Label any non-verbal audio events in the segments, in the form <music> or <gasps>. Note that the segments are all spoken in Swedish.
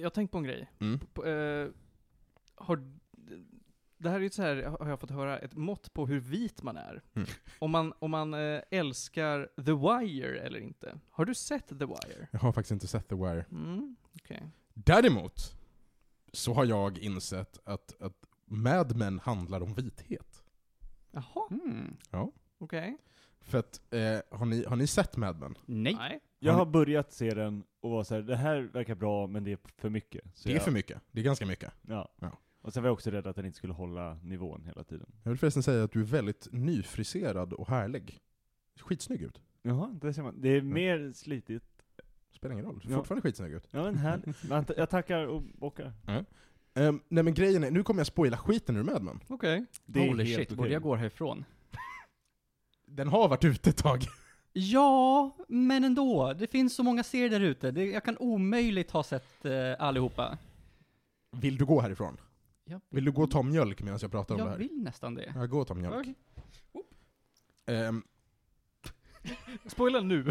jag har tänkt på en grej. Mm. På, eh, har, det här är ju så här, har jag fått höra, ett mått på hur vit man är. Mm. Om man, om man eh, älskar The Wire eller inte. Har du sett The Wire? Jag har faktiskt inte sett The Wire. Mm, okej. Däremot så har jag insett att, att Mad Men handlar om vithet. Jaha, Mm. okej. För att, eh, har, ni, har ni sett Mad Men? Nej. Nej. Jag Har börjat se den och var såhär, det här verkar bra men det är för mycket. Så Det är jag, för mycket. Det är ganska mycket. Ja. Ja. Och sen var jag också rädd att den inte skulle hålla nivån hela tiden. Jag vill förresten säga att du är väldigt nyfriserad och härlig. Skitsnygg ut. Jaha, det ser man. Det är mer slitigt. Spelar ingen roll. Du ser Ja. fortfarande skitsnygg ut. Ja men härligt. <laughs> Men Jag tackar och bockar. Um, nej men grejen är, nu kommer jag spoila skiten ur Mad Men. Okej. Det är Holy helt shit, okej. borde jag gå härifrån? Den har varit ute ett tag. Ja, men ändå. Det finns så många serier där ute. Det- Jag kan omöjligt ha sett eh, allihopa. Vill du gå härifrån? Jag Vill du gå och ta mjölk medan jag pratar om det Jag här? vill nästan det. Ja, gå och ta mjölk. Okej. Ehm, <laughs> Spoila nu.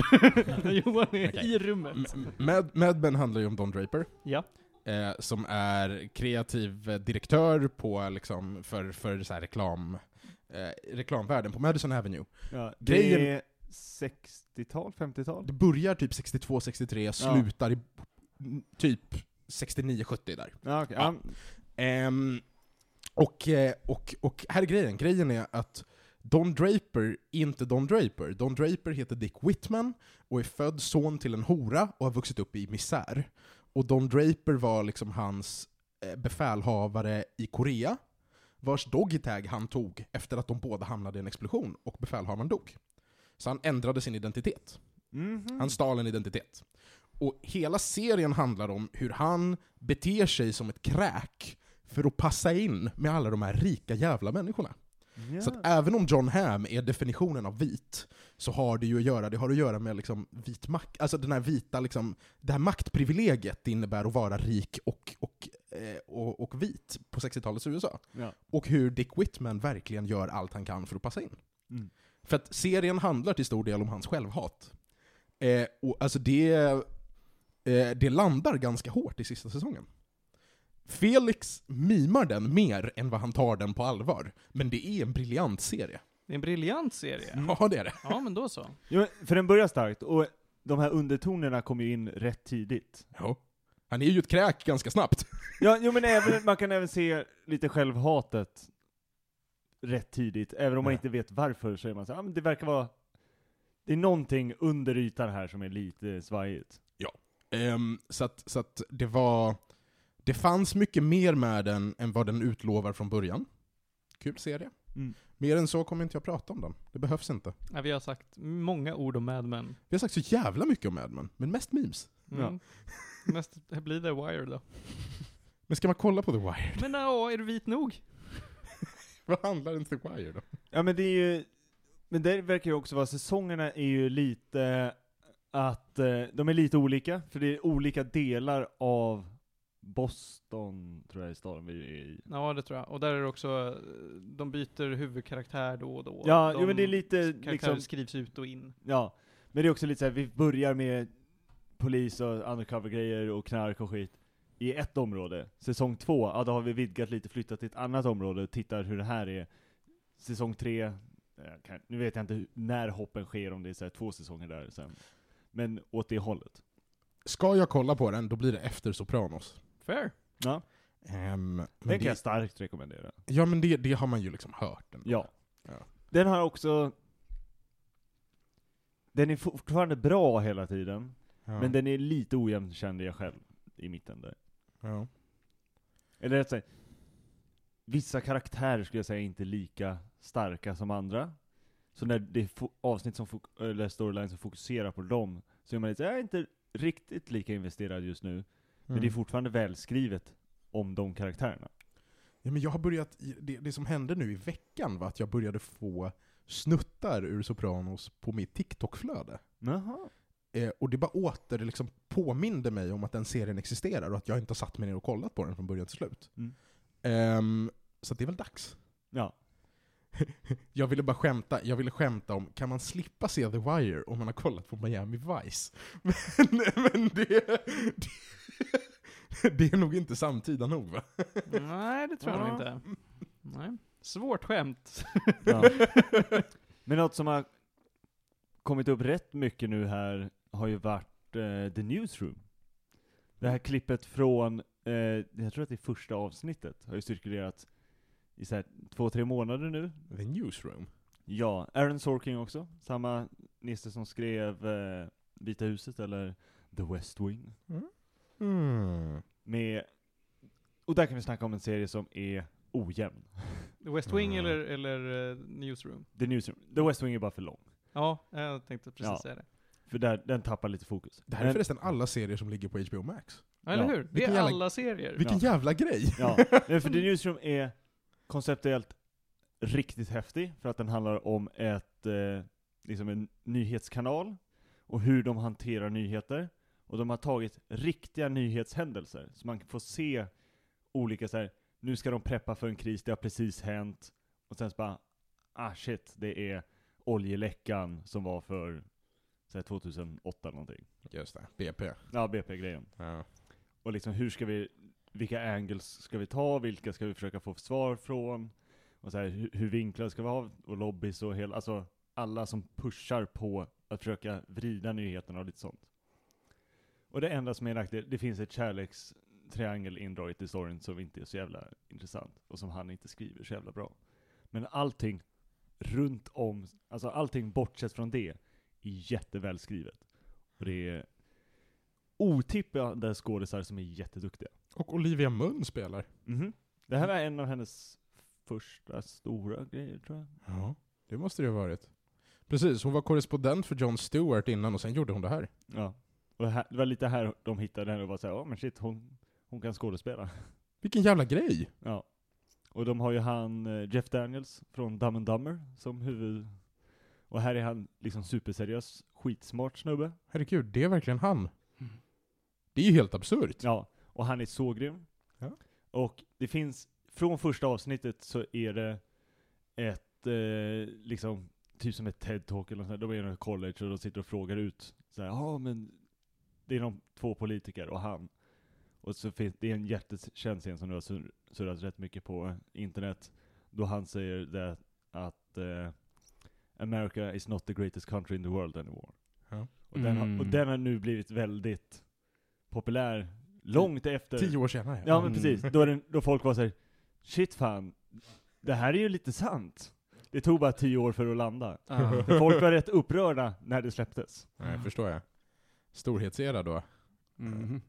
När <laughs> Johan är Okej. i rummet. M- Mad, Mad Men handlar ju om Don Draper, Ja. eh, som är kreativ eh, direktör på, liksom, för, för så här reklam, eh, reklamvärlden på Madison Avenue. Ja, Grejen- det är 60-tal, 50-tal? Det börjar typ 62-63, slutar i typ 69-70 där. Ja, okej. Ja. Ehm, och, eh, och, och här är grejen, grejen är att Don Draper är inte Don Draper. Don Draper heter Dick Whitman och är född son till en hora och har vuxit upp i misär. Och Don Draper var liksom hans eh, befälhavare i Korea, vars doggytag han tog efter att de båda hamnade i en explosion och befälhavaren dog. Så han ändrade sin identitet. Mhm. Han stal en identitet. Och hela serien handlar om hur han beter sig som ett kräk för att passa in med alla de här rika jävla människorna. Ja. Så att även om John Hamm är definitionen av vit, så har det ju att göra, det har att göra med liksom vit makt, alltså den här vita, liksom, det här maktprivilegiet det innebär att vara rik och, och, eh, och, och vit på 60-talets USA. ja. Och hur Dick Whitman verkligen gör allt han kan för att passa in. Mm. För att serien handlar till stor del om hans självhat. Eh, och alltså det, eh, det landar ganska hårt i sista säsongen. Felix mimar den mer än vad han tar den på allvar. Men det är en briljant serie. Det är en briljant serie. Mm. Ja, det är det. Ja, men då så. Jo, för den börjar starkt, och de här undertonerna kommer ju in rätt tidigt. Ja. Han är ju ett kräk ganska snabbt. Ja, jo men även, man kan även se lite självhatet rätt tidigt, även om man Ja. inte vet varför så är man så här, ah, men det verkar vara det är någonting under ytan här som är lite svajigt. Ehm, så att, så att det var... Det fanns mycket mer med den än vad den utlovar från början. Kul serie. Mm. Mer än så kommer inte jag prata om den. Det behövs inte. Ja, vi har sagt många ord om Mad Men. Vi har sagt så jävla mycket om Mad Men, men mest memes. Mm. Mest blir det Wire då. Men ska man kolla på The Wire? Men ja, är du vit nog? Vad handlar inte The Wire då? Ja men det är ju, men det verkar ju också vara, säsongerna är ju lite att, eh, de är lite olika, för det är olika delar av Boston, tror jag staden vi är i. Ja, det tror jag. Och där är det också, eh, de byter huvudkaraktär då och då. Ja, de jo men det är lite liksom, skrivs ut och in. ja. Men det är också lite så här, vi börjar med polis och undercover-grejer och knark och skit i ett område. Säsong två, ja då har vi vidgat lite, flyttat till ett annat område och tittar hur det här är. Säsong tre, kan, nu vet jag inte hur, när hoppen sker, om det är så här två säsonger där sen. Men åt det hållet. Ska jag kolla på den, då blir det efter Sopranos. Fair. Ja, men den kan det, jag starkt rekommendera. ja men det, det har man ju liksom hört. Ja. Ja. Den har också, den är fortfarande bra hela tiden, Ja. men den är lite ojämn kände jag själv i mitten där. Ja. Eller rätt sagt, vissa karaktärer skulle jag säga är inte lika starka som andra. Så när det är avsnitt som eller storyline som fokuserar på dem, så är man lite, jag är inte riktigt lika investerad just nu, men Mm. det är fortfarande välskrivet om de karaktärerna. Ja, men jag har börjat, det, det som hände nu i veckan var att jag började få snuttar ur Sopranos på mitt TikTok-flöde. Jaha. Eh, och det bara åter liksom påminde mig om att den serien existerar och att jag inte har satt mig ner och kollat på den från början till slut. Mm. Ehm, så det är väl dags. Ja. <laughs> Jag ville bara skämta, jag ville skämta om, kan man slippa se The Wire om man har kollat på Miami Vice? <laughs> Men, men det, det, det är nog inte samtida nog va? Nej, det tror jag nog inte. Nej. Svårt skämt. Ja. <laughs> Men något som har kommit upp rätt mycket nu här har ju varit eh, The Newsroom. Det här klippet från, eh, jag tror att det är första avsnittet, har ju cirkulerat i så här två, tre månader nu. The Newsroom. Ja, Aaron Sorkin också, samma nisse som skrev eh, Vita huset eller The West Wing. Mm. Med, och där kan vi snacka om en serie som är ojämn. The West Wing Mm. eller, eller eh, Newsroom? The Newsroom, The West Wing är bara för lång. Ja, jag tänkte precis Ja. säga det. För där, den tappar lite fokus. Det här är Men- förresten alla serier som ligger på HBO Max. Ja, eller Ja. hur? Det Vilken är jävla- alla serier. Vilken jävla grej! Ja, <laughs> men för The Newsroom är konceptuellt riktigt häftig, för att den handlar om ett, eh, liksom en nyhetskanal, och hur de hanterar nyheter. Och de har tagit riktiga nyhetshändelser, så man får se olika så här. nu ska de preppa för en kris, det har precis hänt, och sen så bara, ah shit, det är oljeläckan som var för, så här, 2008 eller någonting. Just det, BP. Ja, BP-grejen. Ja. Och liksom hur ska vi, vilka angles ska vi ta, vilka ska vi försöka få svar från? Och så här, hur, hur vinklade ska vi ha, och lobbys och hela, alltså alla som pushar på att försöka vrida nyheterna och lite sånt. Och det enda som är nackdel, det finns ett kärlekstriangel indraget i storyn som inte är så jävla intressant, och som han inte skriver så jävla bra. Men allting runt om, alltså allting bortsett från det, är jätteväl skrivet. Och det är otippade skådisar som är jätteduktiga. Och Olivia Munn spelar. Mhm. Det här var en av hennes första stora grejer, tror jag. Ja, det måste det ha varit. Precis, hon var korrespondent för Jon Stewart innan och sen gjorde hon det här. Ja. Och det, här, det var lite här de hittade henne och var såhär, ja men shit, hon, hon kan skådespela. Vilken jävla grej! Ja. Och de har ju han, eh, Jeff Daniels från Dumb and Dumber som huvud... Och här är han liksom superseriös, skitsmart snubbe. Herregud, det är verkligen han. Mm. Det är ju helt absurt. Ja, och han är så grym. Ja. Och det finns, från första avsnittet så är det ett, eh, liksom, typ som ett TED-talk eller något sånt. De är i college och de sitter och frågar ut, så här, ja men, det är de två politiker och han. Och så finns det är en jättekänd scen som nu har sur- surrat rätt mycket på internet, då han säger det att eh, America is not the greatest country in the world anymore. Ja. Och, den har, och Mm. den har nu blivit väldigt populär, långt efter. Tio år senare. Ja men Mm. precis, då, den, då folk var såhär, shit fan, det här är ju lite sant. Det tog bara tio år för att landa. Ja. För folk var rätt upprörda när det släpptes. Nej, förstår jag. Storhetsera då. Mhm.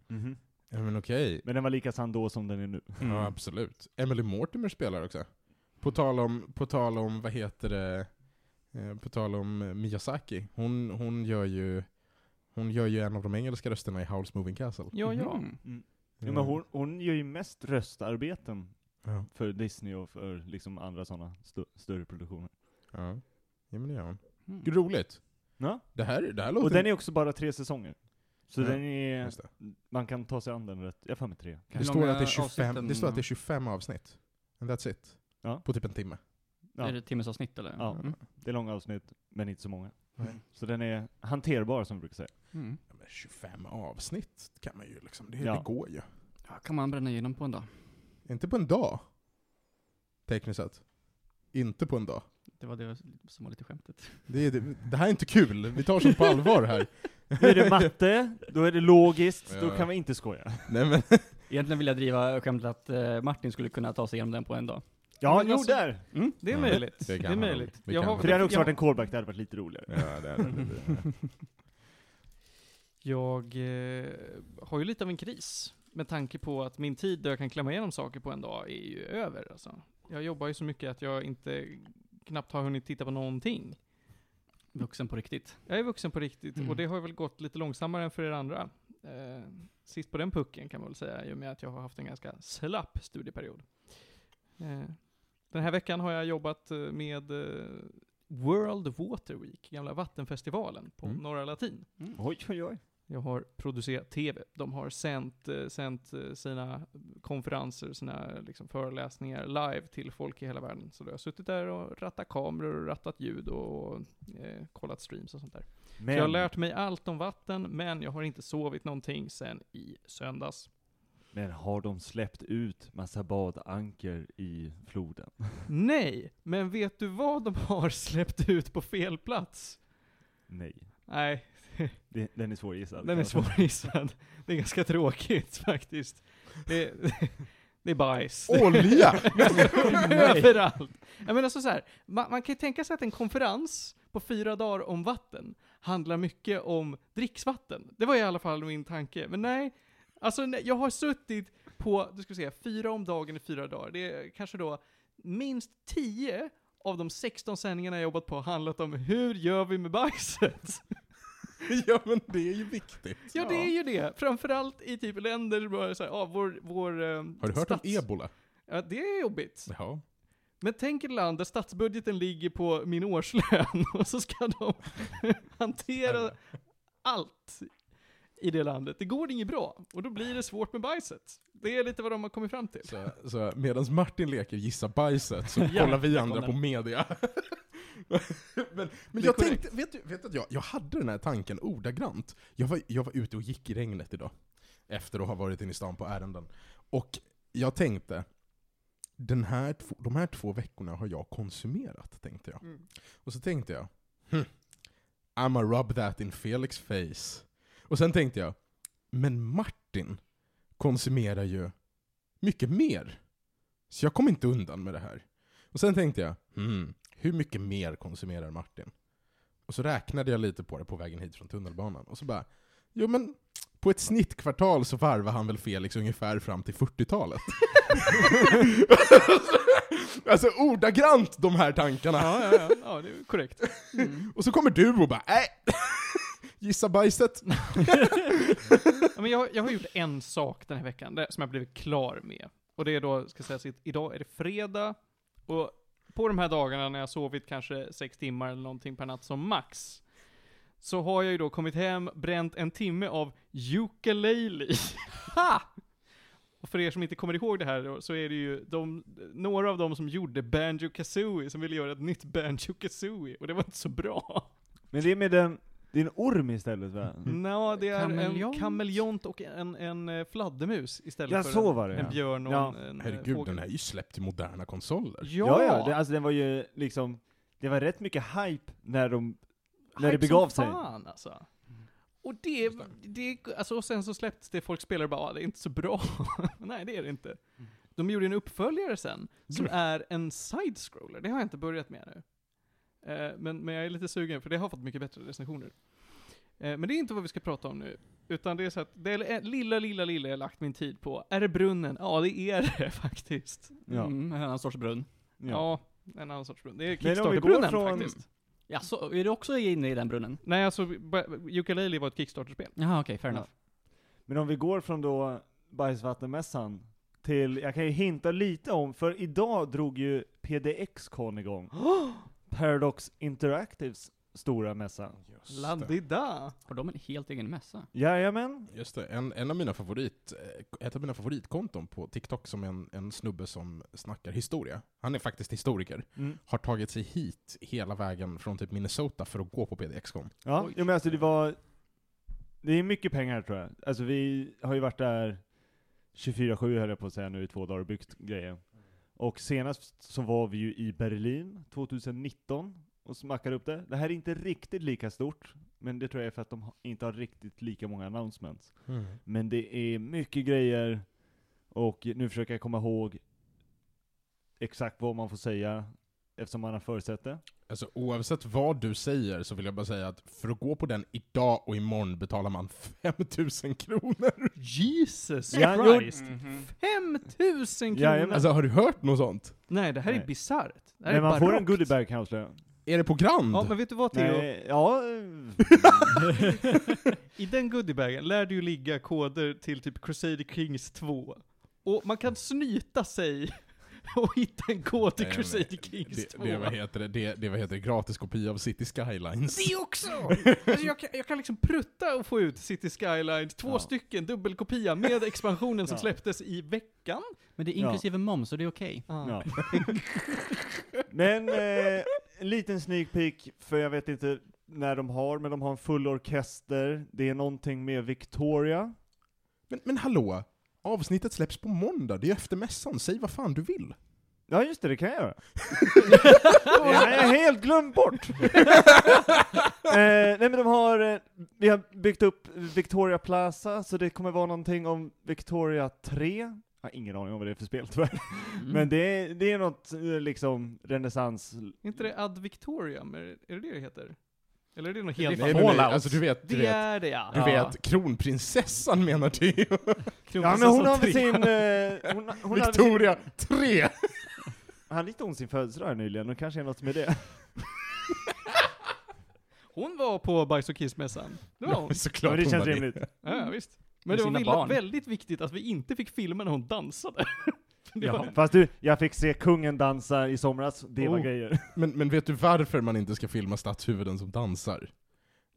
Ja men okej. Men den var lika sann då som den är nu. Mm. Ja absolut. Emily Mortimer spelar också. På tal om, på tal om vad heter det, eh, på tal om eh, Miyazaki. Hon, hon gör ju hon gör ju en av de engelska rösterna i Howl's Moving Castle. Ja, ja. Mhm. Ja, men hon, hon gör ju mest röstarbeten Ja. för Disney och för liksom andra sådana st större produktioner. Ja. ja men det gör hon. Mm. Roligt. Ja. Det här, det här låter... Och den är också bara tre säsonger. Så Ja, den är, man kan ta sig an den rätt, jag har för mig tre. Det står, att det, är 25, avsnitten- det står att det är 25 avsnitt. And that's it. Ja. På typ en timme. Ja. Är det timmesavsnitt eller? Ja. Mm. Det är långa avsnitt, men inte så många. Nej. Så den är hanterbar som vi brukar säga. Mm. Ja, men 25 avsnitt kan man ju liksom, det, Ja. det går ju. Ja, kan man bränna igenom på en dag? Inte på en dag. Tekniskt sett. Inte på en dag. Det var det som var lite skämtet. Det, det, det här är inte kul, vi tar sånt på allvar här. Nu är det matte, då är det logiskt, då Ja. kan vi inte skoja. Nej men, Egentligen vill jag driva skämtet att eh, Martin skulle kunna ta sig igenom den på en dag. Ja, jo alltså- där! Mm. Det är möjligt. det Det, är möjligt. Det Jag har, För det hade också jag, varit en callback, det hade varit lite roligare. ja, det är det. jag eh, har ju lite av en kris. Med tanke på att min tid där jag kan klämma igenom saker på en dag är ju över. Alltså. Jag jobbar ju så mycket att jag inte knappt har hunnit titta på någonting. Vuxen på riktigt. Jag är vuxen på riktigt Mm. och det har väl gått lite långsammare än för er andra. Eh, sist på den pucken kan man väl säga, i och med att jag har haft en ganska slapp studieperiod. Eh, den här veckan har jag jobbat eh, med eh, World Water Week, gamla vattenfestivalen på Mm. Norra Latin. Oj, oj, oj. Jag har producerat TV. De har sänt, eh, sänt sina konferenser, sina liksom, föreläsningar live till folk i hela världen. Så då har jag suttit där och rattat kameror och rattat ljud och eh, kollat streams och sånt där. Men, Så jag har lärt mig allt om vatten, men jag har inte sovit någonting sen i söndags. Men har de släppt ut massa badanker i floden? <laughs> Nej, men vet du vad de har släppt ut på fel plats? Nej. Nej, <laughs> Det, den är svårgissad. den är svårgissad. Det är ganska tråkigt faktiskt. Det, <laughs> det är bajs. Olja! Överallt. Jag menar så, så här, man, man kan ju tänka sig att en konferens på fyra dagar om vatten handlar mycket om dricksvatten. Det var i alla fall min tanke. Men nej, alltså jag har suttit på, du ska säga, fyra om dagen i fyra dagar. Det är kanske då minst tio av de 16 sändningarna jag jobbat på har handlat om hur gör vi med bajset? <laughs> ja men det är ju viktigt. Ja, det är ju det. Framförallt i typ länder så här, ja, vår, vår eh, Har du hört stats- om ebola? Ja, det är jobbigt. Ja. Men tänk ett land där statsbudgeten ligger på min årslön <laughs> och så ska de <laughs> hantera allt i det landet. Det går inget bra. Och då blir det svårt med bajset. Det är lite vad de har kommit fram till. Så, så medan Martin leker gissa bajset så <laughs> Ja, kollar vi andra på media. <laughs> men men jag korrekt. tänkte, vet du, vet du att jag, jag hade den här tanken ordagrant. Jag var, jag var ute och gick i regnet idag. Efter att ha varit inne i stan på ärenden. Och jag tänkte, den här, två- de här två veckorna har jag konsumerat, tänkte jag. Mm. Och så tänkte jag, hm, I'ma rub that in Felix face. Och sen tänkte jag, men Martin konsumerar ju mycket mer. Så jag kommer inte undan med det här. Och sen tänkte jag, hmm, hur mycket mer konsumerar Martin? Och så räknade jag lite på det på vägen hit från tunnelbanan. Och så bara, jo men på ett snittkvartal så varvar han väl Felix ungefär fram till 40-talet. <laughs> alltså ordagrant de här tankarna. Ja, ja, ja, ja, det är korrekt. <laughs> Och så kommer du och bara, äh, gissa bajset. <laughs> Ja, men jag, jag har gjort en sak den här veckan det, som jag blivit klar med. Och det är då, ska sägas, idag är det fredag, och på de här dagarna när jag sovit kanske sex timmar eller någonting per natt som max, så har jag ju då kommit hem, bränt en timme av ukulele. <laughs> ha! Och för er som inte kommer ihåg det här då, så är det ju de, några av dem som gjorde Banjo Kazooie som ville göra ett nytt Banjo Kazooie och det var inte så bra. Men det är med en, det är en orm istället va? Nå, det är en Kameleont? kameleont och en, en eh, fladdermus istället Ja, för så en, var det, en ja. björn och Ja. en, en eh, Herregud, fågel. den är ju släppt till moderna konsoler. Ja, ja, ja det, alltså den var ju liksom, det var rätt mycket hype när de, när det Hype begav som sig. fan alltså. Och det, det, alltså och sen så släpptes det, folk spelade bara, ah, det är inte så bra. <laughs> Nej, det är det inte. De gjorde en uppföljare sen, som är en side-scroller. Det har jag inte börjat med nu. Eh, men, men jag är lite sugen, för det har fått mycket bättre recensioner. Eh, men det är inte vad vi ska prata om nu. Utan det är så att, det är lilla, lilla, lilla jag lagt min tid på. Är det brunnen? Ja, det är det <laughs> faktiskt. Ja. Mm, en annan sorts brunn. Ja, en annan sorts brunn. Det är Kickstarter-brunnen från- faktiskt. Ja, så är du också inne i den brunnen? Nej, alltså, Ukulele var ett Kickstarter-spel. Jaha, okej, fair Ja. enough. Men om vi går från då bajsvattenmässan till, jag kan ju hinta lite om, för idag drog ju PDX-con igång. <gasps> <gasps> Paradox Interactives stora mässa. Landida! Har de en helt egen mässa? Jajamän. Just det. En, en av mina favorit, eh, ett av mina favoritkonton på TikTok som är en, en snubbe som snackar historia. Han är faktiskt historiker. Mm. Har tagit sig hit hela vägen från typ Minnesota för att gå på PDX-con. Ja, Oj. jo, men alltså det var, det är mycket pengar tror jag. Alltså vi har ju varit där 24-7 höll jag på att säga nu i två dagar och byggt grejer. Och senast så var vi ju i Berlin 2019 och smackade upp det. Det här är inte riktigt lika stort, men det tror jag är för att de inte har riktigt lika många announcements. Men det är mycket grejer, och nu försöker jag komma ihåg exakt vad man får säga, eftersom man har förutsett det. Alltså oavsett vad du säger så vill jag bara säga att för att gå på den idag och imorgon betalar man 5000 kronor. Jesus Ja, jo. Christ! 5000 kronor! Jajamän. Alltså har du hört något sånt? Nej, det här är Nej. bisarrt. Det här Men är man får en barockt. goodiebag kan jag avslöja. Är det på Grand? Ja, men vet du vad Theo? Nej, ja, <laughs> I den goodiebagen lär du ju ligga koder till typ Crusader Kings 2. Och man kan snyta sig <laughs> och hitta en kod till Nej, Crusader men Kings det, 2. det, vad heter det, det, det vad heter det, gratis kopia av City Skylines. Det också! <laughs> Alltså jag, kan, jag kan liksom prutta och få ut City Skylines, två Ja. stycken dubbelkopia med expansionen som Ja. släpptes i veckan. Men det är inklusive moms, så det är okej. ja. <laughs> Men, eh, en liten sneak peek, för jag vet inte när de har, men de har en full orkester. Det är någonting med Victoria. Men, men hallå, Avsnittet släpps på måndag, det är efter mässan, säg vad fan du vill. Ja just det, det kan jag göra. <laughs> det har jag helt glömt bort! <laughs> eh, nej men de har, eh, vi har byggt upp Victoria Plaza, så det kommer vara någonting om Victoria 3. Jag har ingen aning om vad det är för spel tyvärr. Mm. Men det är, det är något eh, liksom renässans... Är inte det Ad Victoriam? Är, är det det det heter? Eller är det något helt Nej, annat? nej, nej, Fallout. alltså du vet, du Det vet, är det ja! du Ja. vet kronprinsessan menar Theo. <laughs> Ja men hon har väl sin... Eh, hon, hon Victoria 3! Han hade lite ont sin födelsedag här nyligen, och kanske är något med det. <laughs> Hon var på Bajs och Kissmässan. Det var hon. Ja, Såklart men det hon känns var rimligt. Ja, ja, visst. Men det var väldigt viktigt att vi inte fick filma när hon dansade. <laughs> var, Fast du, jag fick se kungen dansa i somras, det var Oh. grejer. <laughs> Men, men vet du varför man inte ska filma statshuvuden som dansar?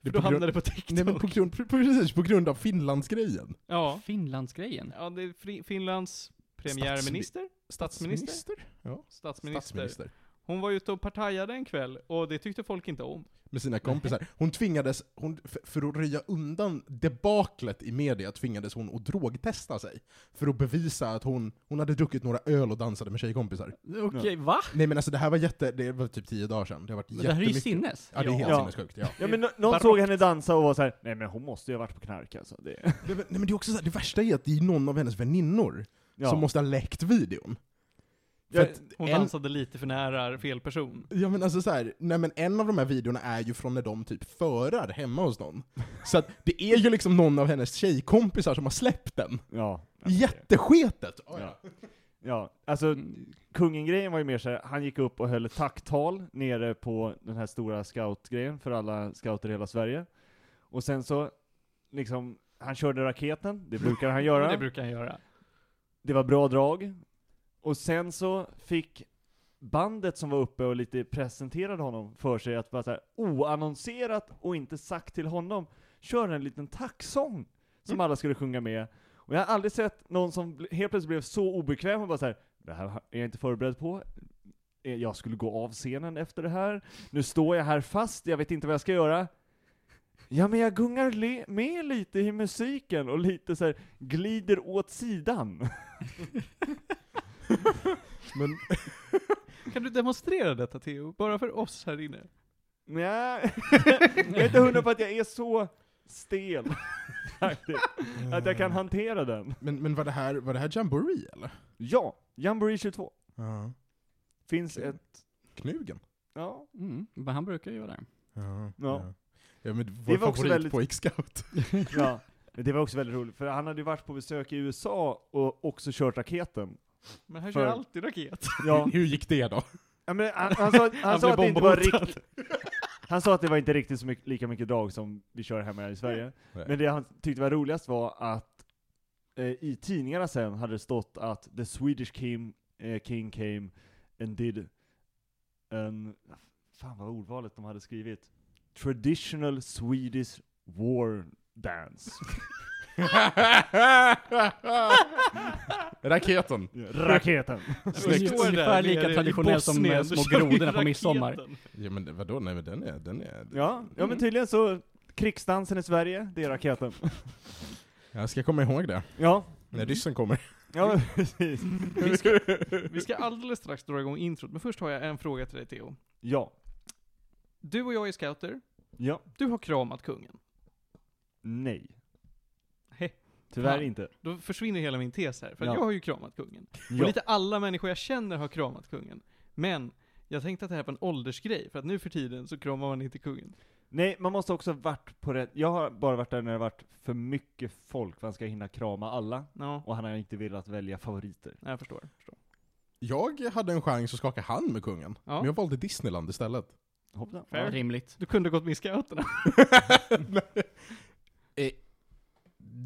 Det är då hamnade det på TikTok. nej, men på, grund, på, precis, på grund av Finlandsgrejen. Ja. Finlandsgrejen. ja, det är Fri- Finlands premiärminister? Statsminister? Statsminister? Ja, Statsminister. statsminister. Hon var ute och partajade en kväll, och det tyckte folk inte om. Med sina kompisar. Hon tvingades, hon, för, för att röja undan debaklet i media tvingades hon att drogtesta sig. För att bevisa att hon, hon hade druckit några öl och dansade med tjejkompisar. Okej, va? Nej men alltså det här var jätte, det var typ tio dagar sedan. Det har varit Men det här är ju sinnes. Ja det är helt Ja. sinnessjukt, ja. Ja men nå- någon såg henne dansa och var så här: nej men hon måste ju ha varit på knark alltså. Det, Nej, men, nej men det är också så här, det värsta är att det är någon av hennes väninnor ja. som måste ha läckt videon. För Ja, att Hon en, dansade lite för nära fel person. Ja men alltså så här, nej men en av de här videorna är ju från när de typ förar hemma hos någon. <laughs> Så att det är ju liksom någon av hennes tjejkompisar som har släppt den. ja. Jättesketet! Oh, Ja. Ja, alltså kungen-grejen var ju mer så här, han gick upp och höll ett tacktal nere på den här stora scoutgrejen för alla scouter i hela Sverige. Och sen så, liksom, han körde raketen, det brukar han göra. <laughs> Det brukar han göra. Det var bra drag. Och sen så fick bandet som var uppe och lite presenterade honom för sig att bara så här, oannonserat och inte sagt till honom, köra en liten tacksång som alla skulle sjunga med. Och jag har aldrig sett någon som helt plötsligt blev så obekväm och bara så här, det här är jag inte förberedd på. Eh, Jag skulle gå av scenen efter det här. Nu står jag här fast, jag vet inte vad jag ska göra. Ja men jag gungar med lite i musiken och lite så här glider åt sidan. <laughs> <laughs> Men <laughs> Kan du demonstrera detta Theo? Bara för oss här inne. Nej, <laughs> jag är inte hundra på att jag är så stel <laughs> faktiskt, att jag kan hantera den. Men, men var, det här, var det här Jamboree eller? Ja, Jamboree 22 Ja. finns Okej. ett, Knugen? ja, Mm, men han brukar ju vara där. Ja. Ja. ja men Det vår var också favorit väldigt- på X-Scout. ja. Men det var också väldigt roligt, för han hade ju varit på besök i USA och också kört raketen. Men här För- kör alltid raket. <laughs> Ja, Hur gick det då? ja men han, han sa, <laughs> han Han sa att det inte var riktigt, han sa att det var inte riktigt så mycket, lika mycket drag som vi kör hemma i Sverige. Nej. Men det han tyckte var roligast var att eh, i tidningarna sen hade det stått att the Swedish king, eh, king came and did en, fan vad ordvalet de hade skrivit, traditional Swedish war dance. <laughs> <laughs> Raketen. Raketen. Snyggt. Ungefär lika traditionell som, eh, små grodorna på midsommar. Ja men vadå, nej men den är, den är... Ja, ja men tydligen så, krigsdansen i Sverige, det är raketen. Jag ska komma ihåg det, Ja, när ryssen kommer. ja <laughs> precis. Vi ska, vi ska alldeles strax dra igång introt, men först har jag en fråga till dig Theo. Ja, Du och jag är scouter, ja, du har kramat kungen. nej. Tyvärr Fan. inte. Då försvinner hela min tes här, för Ja. jag har ju kramat kungen. Ja. Och lite alla människor jag känner har kramat kungen. Men, jag tänkte att det här var en åldersgrej, för att nu för tiden så kramar man inte kungen. Nej, man måste också varit på rätt, jag har bara varit där när det varit för mycket folk, för han ska hinna krama alla, Ja, och han har inte velat välja favoriter. jag förstår. jag förstår. Jag hade en chans att skaka hand med kungen, Ja. men jag valde Disneyland istället. Hoppla. Fair. Rimligt. Du kunde gått med i scouterna. <laughs> <laughs>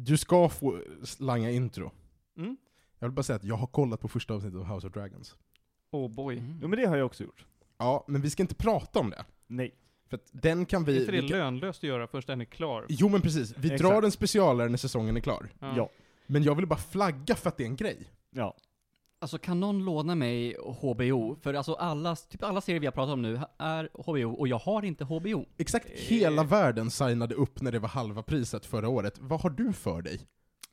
Du ska få slanga intro. Mm. Jag vill bara säga att jag har kollat på första avsnittet av House of Dragons. Oh boy. Mm. Jo men det har jag också gjort. Ja, men vi ska inte prata om det. Nej. För att den kan Är vi... inte det vi kan, lönlöst att göra först den är klar? jo men precis, vi Exakt. drar en specialare när säsongen är klar. Ja. Men jag vill bara flagga för att det är en grej. Ja. Alltså kan någon låna mig HBO? För alltså alla, typ alla serier vi har pratat om nu är HBO, och jag har inte HBO. Exakt Eh. hela världen signade upp när det var halva priset förra året. Vad har du för dig?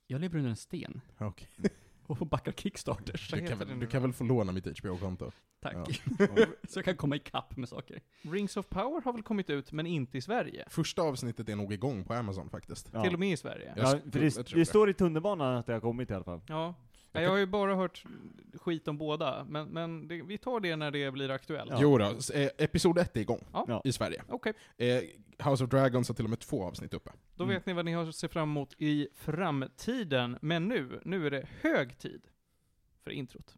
Jag lever under en sten. Okej. <laughs> Och backar Kickstarters. Du, kan, väl- du kan väl få låna mitt HBO-konto? Tack. Ja. <laughs> Så jag kan komma ikapp med saker. Rings of Power har väl kommit ut, men inte i Sverige? Första avsnittet är nog igång på Amazon faktiskt. Ja. Till och med i Sverige? Ja, för det, det det. står i tunnelbanan att det har kommit i alla fall. Ja. Jag Jag har ju bara hört skit om båda, men, men det, vi tar det när det blir aktuellt. Ja. Jo då, eh, episod 1 är igång Ja. Ja. i Sverige. Okej, Eh, House of Dragons har till och med två avsnitt uppe. då Mm. vet ni vad ni har att se fram emot i framtiden. Men nu, nu är det hög tid för introt.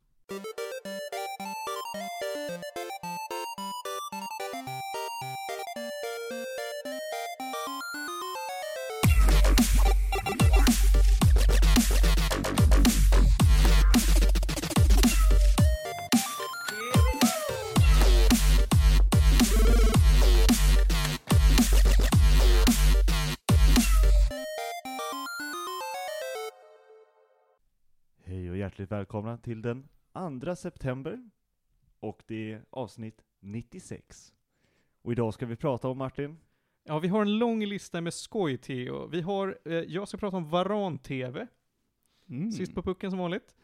Hjärtligt välkomna till den 2 september. Och det är avsnitt 96. Och idag ska vi prata om Martin. Ja, vi har en lång lista med skoj, Theo. Vi har, eh, jag ska prata om Varan-TV, Mm. sist på pucken som vanligt.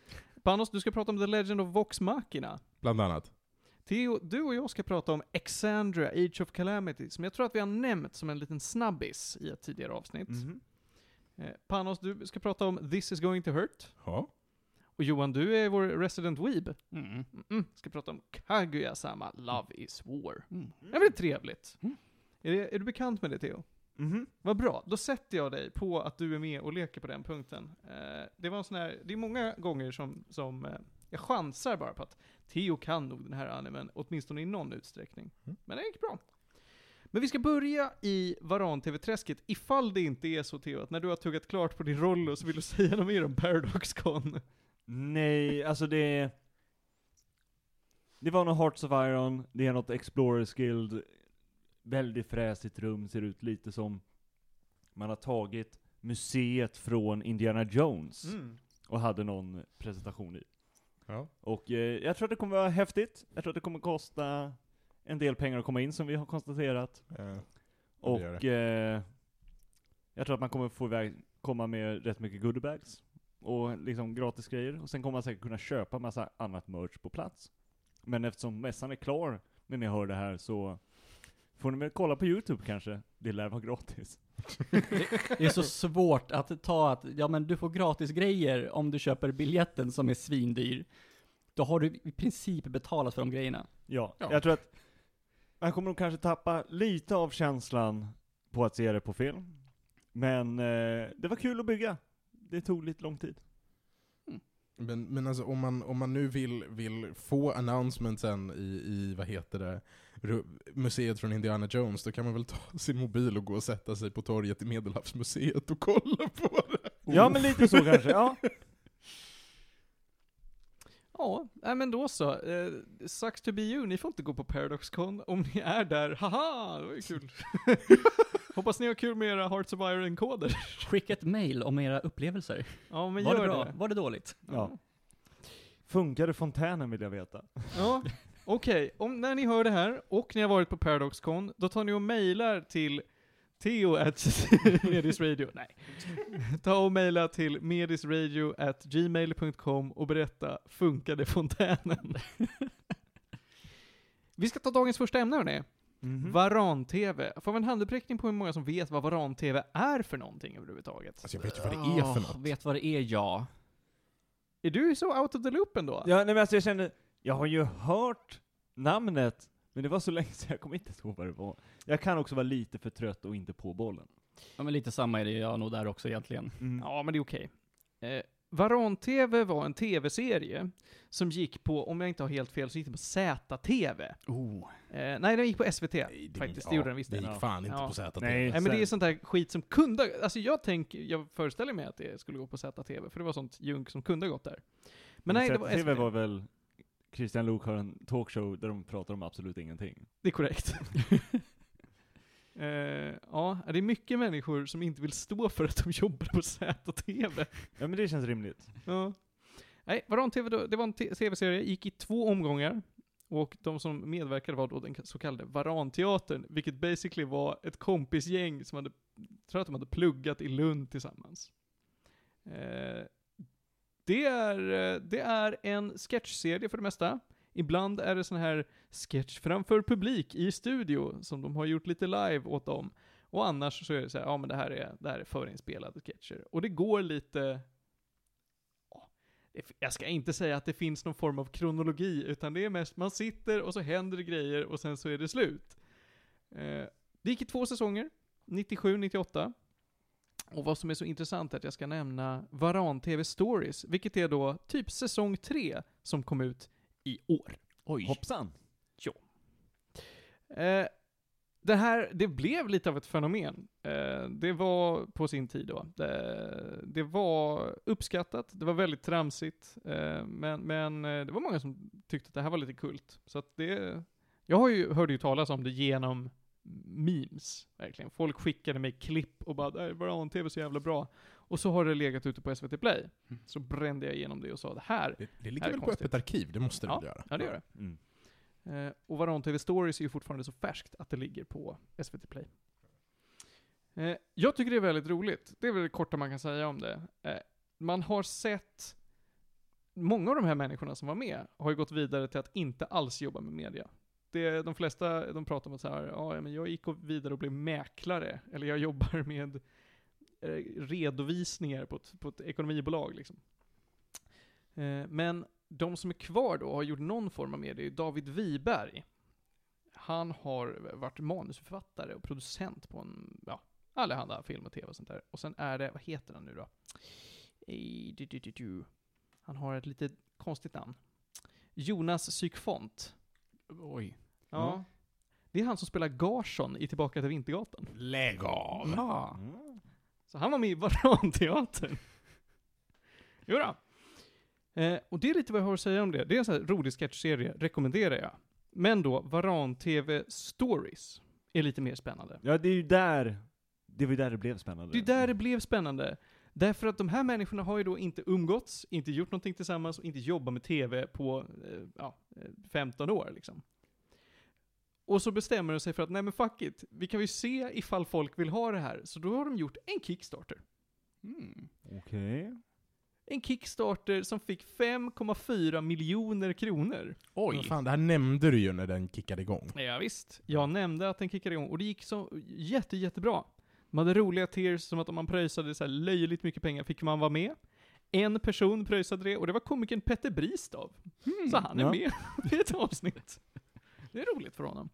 Panos, du ska prata om The Legend of Vox Machina. Bland annat. Theo, du och jag ska prata om Exandria, Age of Calamity, som jag tror att vi har nämnt som en liten snabbis i ett tidigare avsnitt. Eh, Panos, du ska prata om This is going to hurt. Ja. Och Johan, du är vår resident weeb. Mm. Mm, ska prata om Kaguya-sama, Love is War. Mm. Det blir trevligt. Mm. Är, det, är du bekant med det, Theo? Mhm. Vad bra, då sätter jag dig på att du är med och leker på den punkten. Eh, det var en sån här, det är många gånger som, som eh, jag chansar bara på att Theo kan nog den här animen, åtminstone i någon utsträckning. Mm. Men det gick bra. Men vi ska börja i Varan-TV-träsket, ifall det inte är så Theo, att när du har tuggat klart på din roll så vill du <laughs> säga något mer om Paradox-Con. Nej, alltså det... Det var något Hearts of Iron, det är något Explorers Guild, väldigt fräsigt rum, ser ut lite som man har tagit museet från Indiana Jones Mm. och hade någon presentation i. Ja. Och eh, jag tror att det kommer vara häftigt, jag tror att det kommer kosta en del pengar att komma in som vi har konstaterat. Eh, Och eh, jag tror att man kommer få iväg, komma med rätt mycket goodiebags och liksom gratis grejer. Och sen kommer man säkert kunna köpa massa annat merch på plats. Men eftersom mässan är klar när ni hör det här så får ni väl kolla på Youtube kanske. Det lär vara gratis. <laughs> Det är så svårt att ta att, ja men du får gratis grejer om du köper biljetten som är svindyr. Då har du i princip betalat för de grejerna. Ja, Ja. jag tror att man kommer nog kanske tappa lite av känslan på att se det på film. Men eh, det var kul att bygga. Det tog lite lång tid. Men, men alltså om man, om man nu vill, vill få announcementsen i, i, vad heter det, museet från Indiana Jones, då kan man väl ta sin mobil och gå och sätta sig på torget i Medelhavsmuseet och kolla på det. Ja men lite så kanske, ja. Ja, nej men då så. Eh, sucks to be you, ni får inte gå på Paradox-Con. Om ni är där, haha, det var ju kul. <laughs> Hoppas ni har kul med era Hearts of Iron-koder. Skicka ett mail om era upplevelser. Ja, men Var gör det bra? det. Var det dåligt? Ja. Funkade fontänen vill jag veta. Ja, okej. Om När ni hör det här, och ni har varit på Paradox-Con, då tar ni och mejlar till Theo at <laughs> Medisradio. Nej. <laughs> Ta och mejla till medisradio at gmail.com och berätta, funkade fontänen? <laughs> Vi ska ta dagens första ämne hörni. Mhm. Varan-TV. Får vi en handuppräckning på hur många som vet vad Varan-TV är för någonting överhuvudtaget? Alltså jag vet ju vad det är för något. Vet vad det är, ja. Är du så out of the loop ändå? Ja, nej men alltså jag kände, jag har ju hört namnet, men det var så länge sedan jag kommer inte ihåg vad det var. Jag kan också vara lite för trött och inte på bollen. Ja men lite samma är det jag nog där också egentligen. Ja, men det är okej. Eh, Varan-TV var en TV-serie som gick på, om jag inte har helt fel, så gick den på ZTV. Oh. Eh, nej, den gick på SVT. Nej, det, faktiskt, ja, det gjorde den visst Det gick fan inte Ja. på ZTV. Nej. Nej, men det är sånt där skit som kunde, alltså jag tänker, jag föreställer mig att det skulle gå på ZTV, för det var sånt junk som kunde ha gått där. Men nej, det var TV SVT. var väl, Christian Luuk har en talkshow där de pratar om absolut ingenting. Det är korrekt. <laughs> Eh, ja, det är mycket människor som inte vill stå för att de jobbar på ZTV. Ja men det känns rimligt. Ja. Nej, Varan-TV, då- det var en tv-serie, gick i två omgångar. Och de som medverkade var då den så kallade Varanteatern, vilket basically var ett kompisgäng som hade, tror att de hade pluggat i Lund tillsammans. Eh, det, är, eh, det är en sketchserie för det mesta. Ibland är det sån här sketch framför publik i studio, som de har gjort lite live åt dem. Och annars så är det så här, ja men det här är, det här är förinspelade sketcher. Och det går lite... Jag ska inte säga att det finns någon form av kronologi, utan det är mest man sitter och så händer det grejer och sen så är det slut. Eh, det gick i två säsonger, 97, 98. Och vad som är så intressant är att jag ska nämna Varan TV Stories, vilket är då typ säsong 3 som kom ut i år. Oj. Hoppsan. Eh, det här, det blev lite av ett fenomen. Eh, det var på sin tid då. Det, det var uppskattat, det var väldigt tramsigt, eh, men, men eh, det var många som tyckte att det här var lite kult. Så att det, jag har ju, hörde ju talas om det genom memes, verkligen. Folk skickade mig klipp och bara "Nej, Varan TV är så jävla bra. Och så har det legat ute på SVT Play. Så brände jag igenom det och sa det här, Det, det Här ligger är väl på konstigt. öppet arkiv? Det måste det Ja, väl göra? ja det gör det. Mm. Eh, och Varan TV Stories är ju fortfarande så färskt att det ligger på SVT Play. Eh, jag tycker det är väldigt roligt. Det är väl det korta man kan säga om det. Eh, man har sett, många av de här människorna som var med har ju gått vidare till att inte alls jobba med media. Det, de flesta, de pratar om att så här, ja men jag gick vidare och blev mäklare, eller jag jobbar <laughs> med eh, redovisningar på ett, på ett ekonomibolag liksom. Eh, men de som är kvar då och har gjort någon form av media är David Wiberg. Han har varit manusförfattare och producent på en, ja, allehanda film och tv och sånt där. Och sen är det, vad heter han nu då? Han har ett lite konstigt namn. Jonas Sykfont. Oj. Ja. Det är han som spelar Garsson i Tillbaka till Vintergatan. Lägg av! Ja. Mm. Så han var med i Varanteatern. Jo då. Eh, och det är lite vad jag har att säga om det. Det är en sån här rolig sketchserie, rekommenderar jag. Men då, Varan TV Stories är lite mer spännande. Ja, det är ju där, det var ju där det blev spännande. Det är där det blev spännande. Därför att de här människorna har ju då inte umgåtts, inte gjort någonting tillsammans och inte jobbat med TV på eh, ja, eh, 15 år liksom. Och så bestämmer de sig för att, nej men fuck it, vi kan ju se ifall folk vill ha det här. Så då har de gjort en Kickstarter. Mm. Okej. En Kickstarter som fick 5,4 miljoner kronor. Oj! Fan, det här nämnde du ju när den kickade igång. Ja, visst. Jag nämnde att den kickade igång och det gick så jätte, jättebra. De hade roliga tiers som att om man pröjsade så här löjligt mycket pengar fick man vara med. En person pröjsade det och det var komikern Petter Bristav. Så han är Ja. med <laughs> i ett avsnitt. Det är roligt för honom.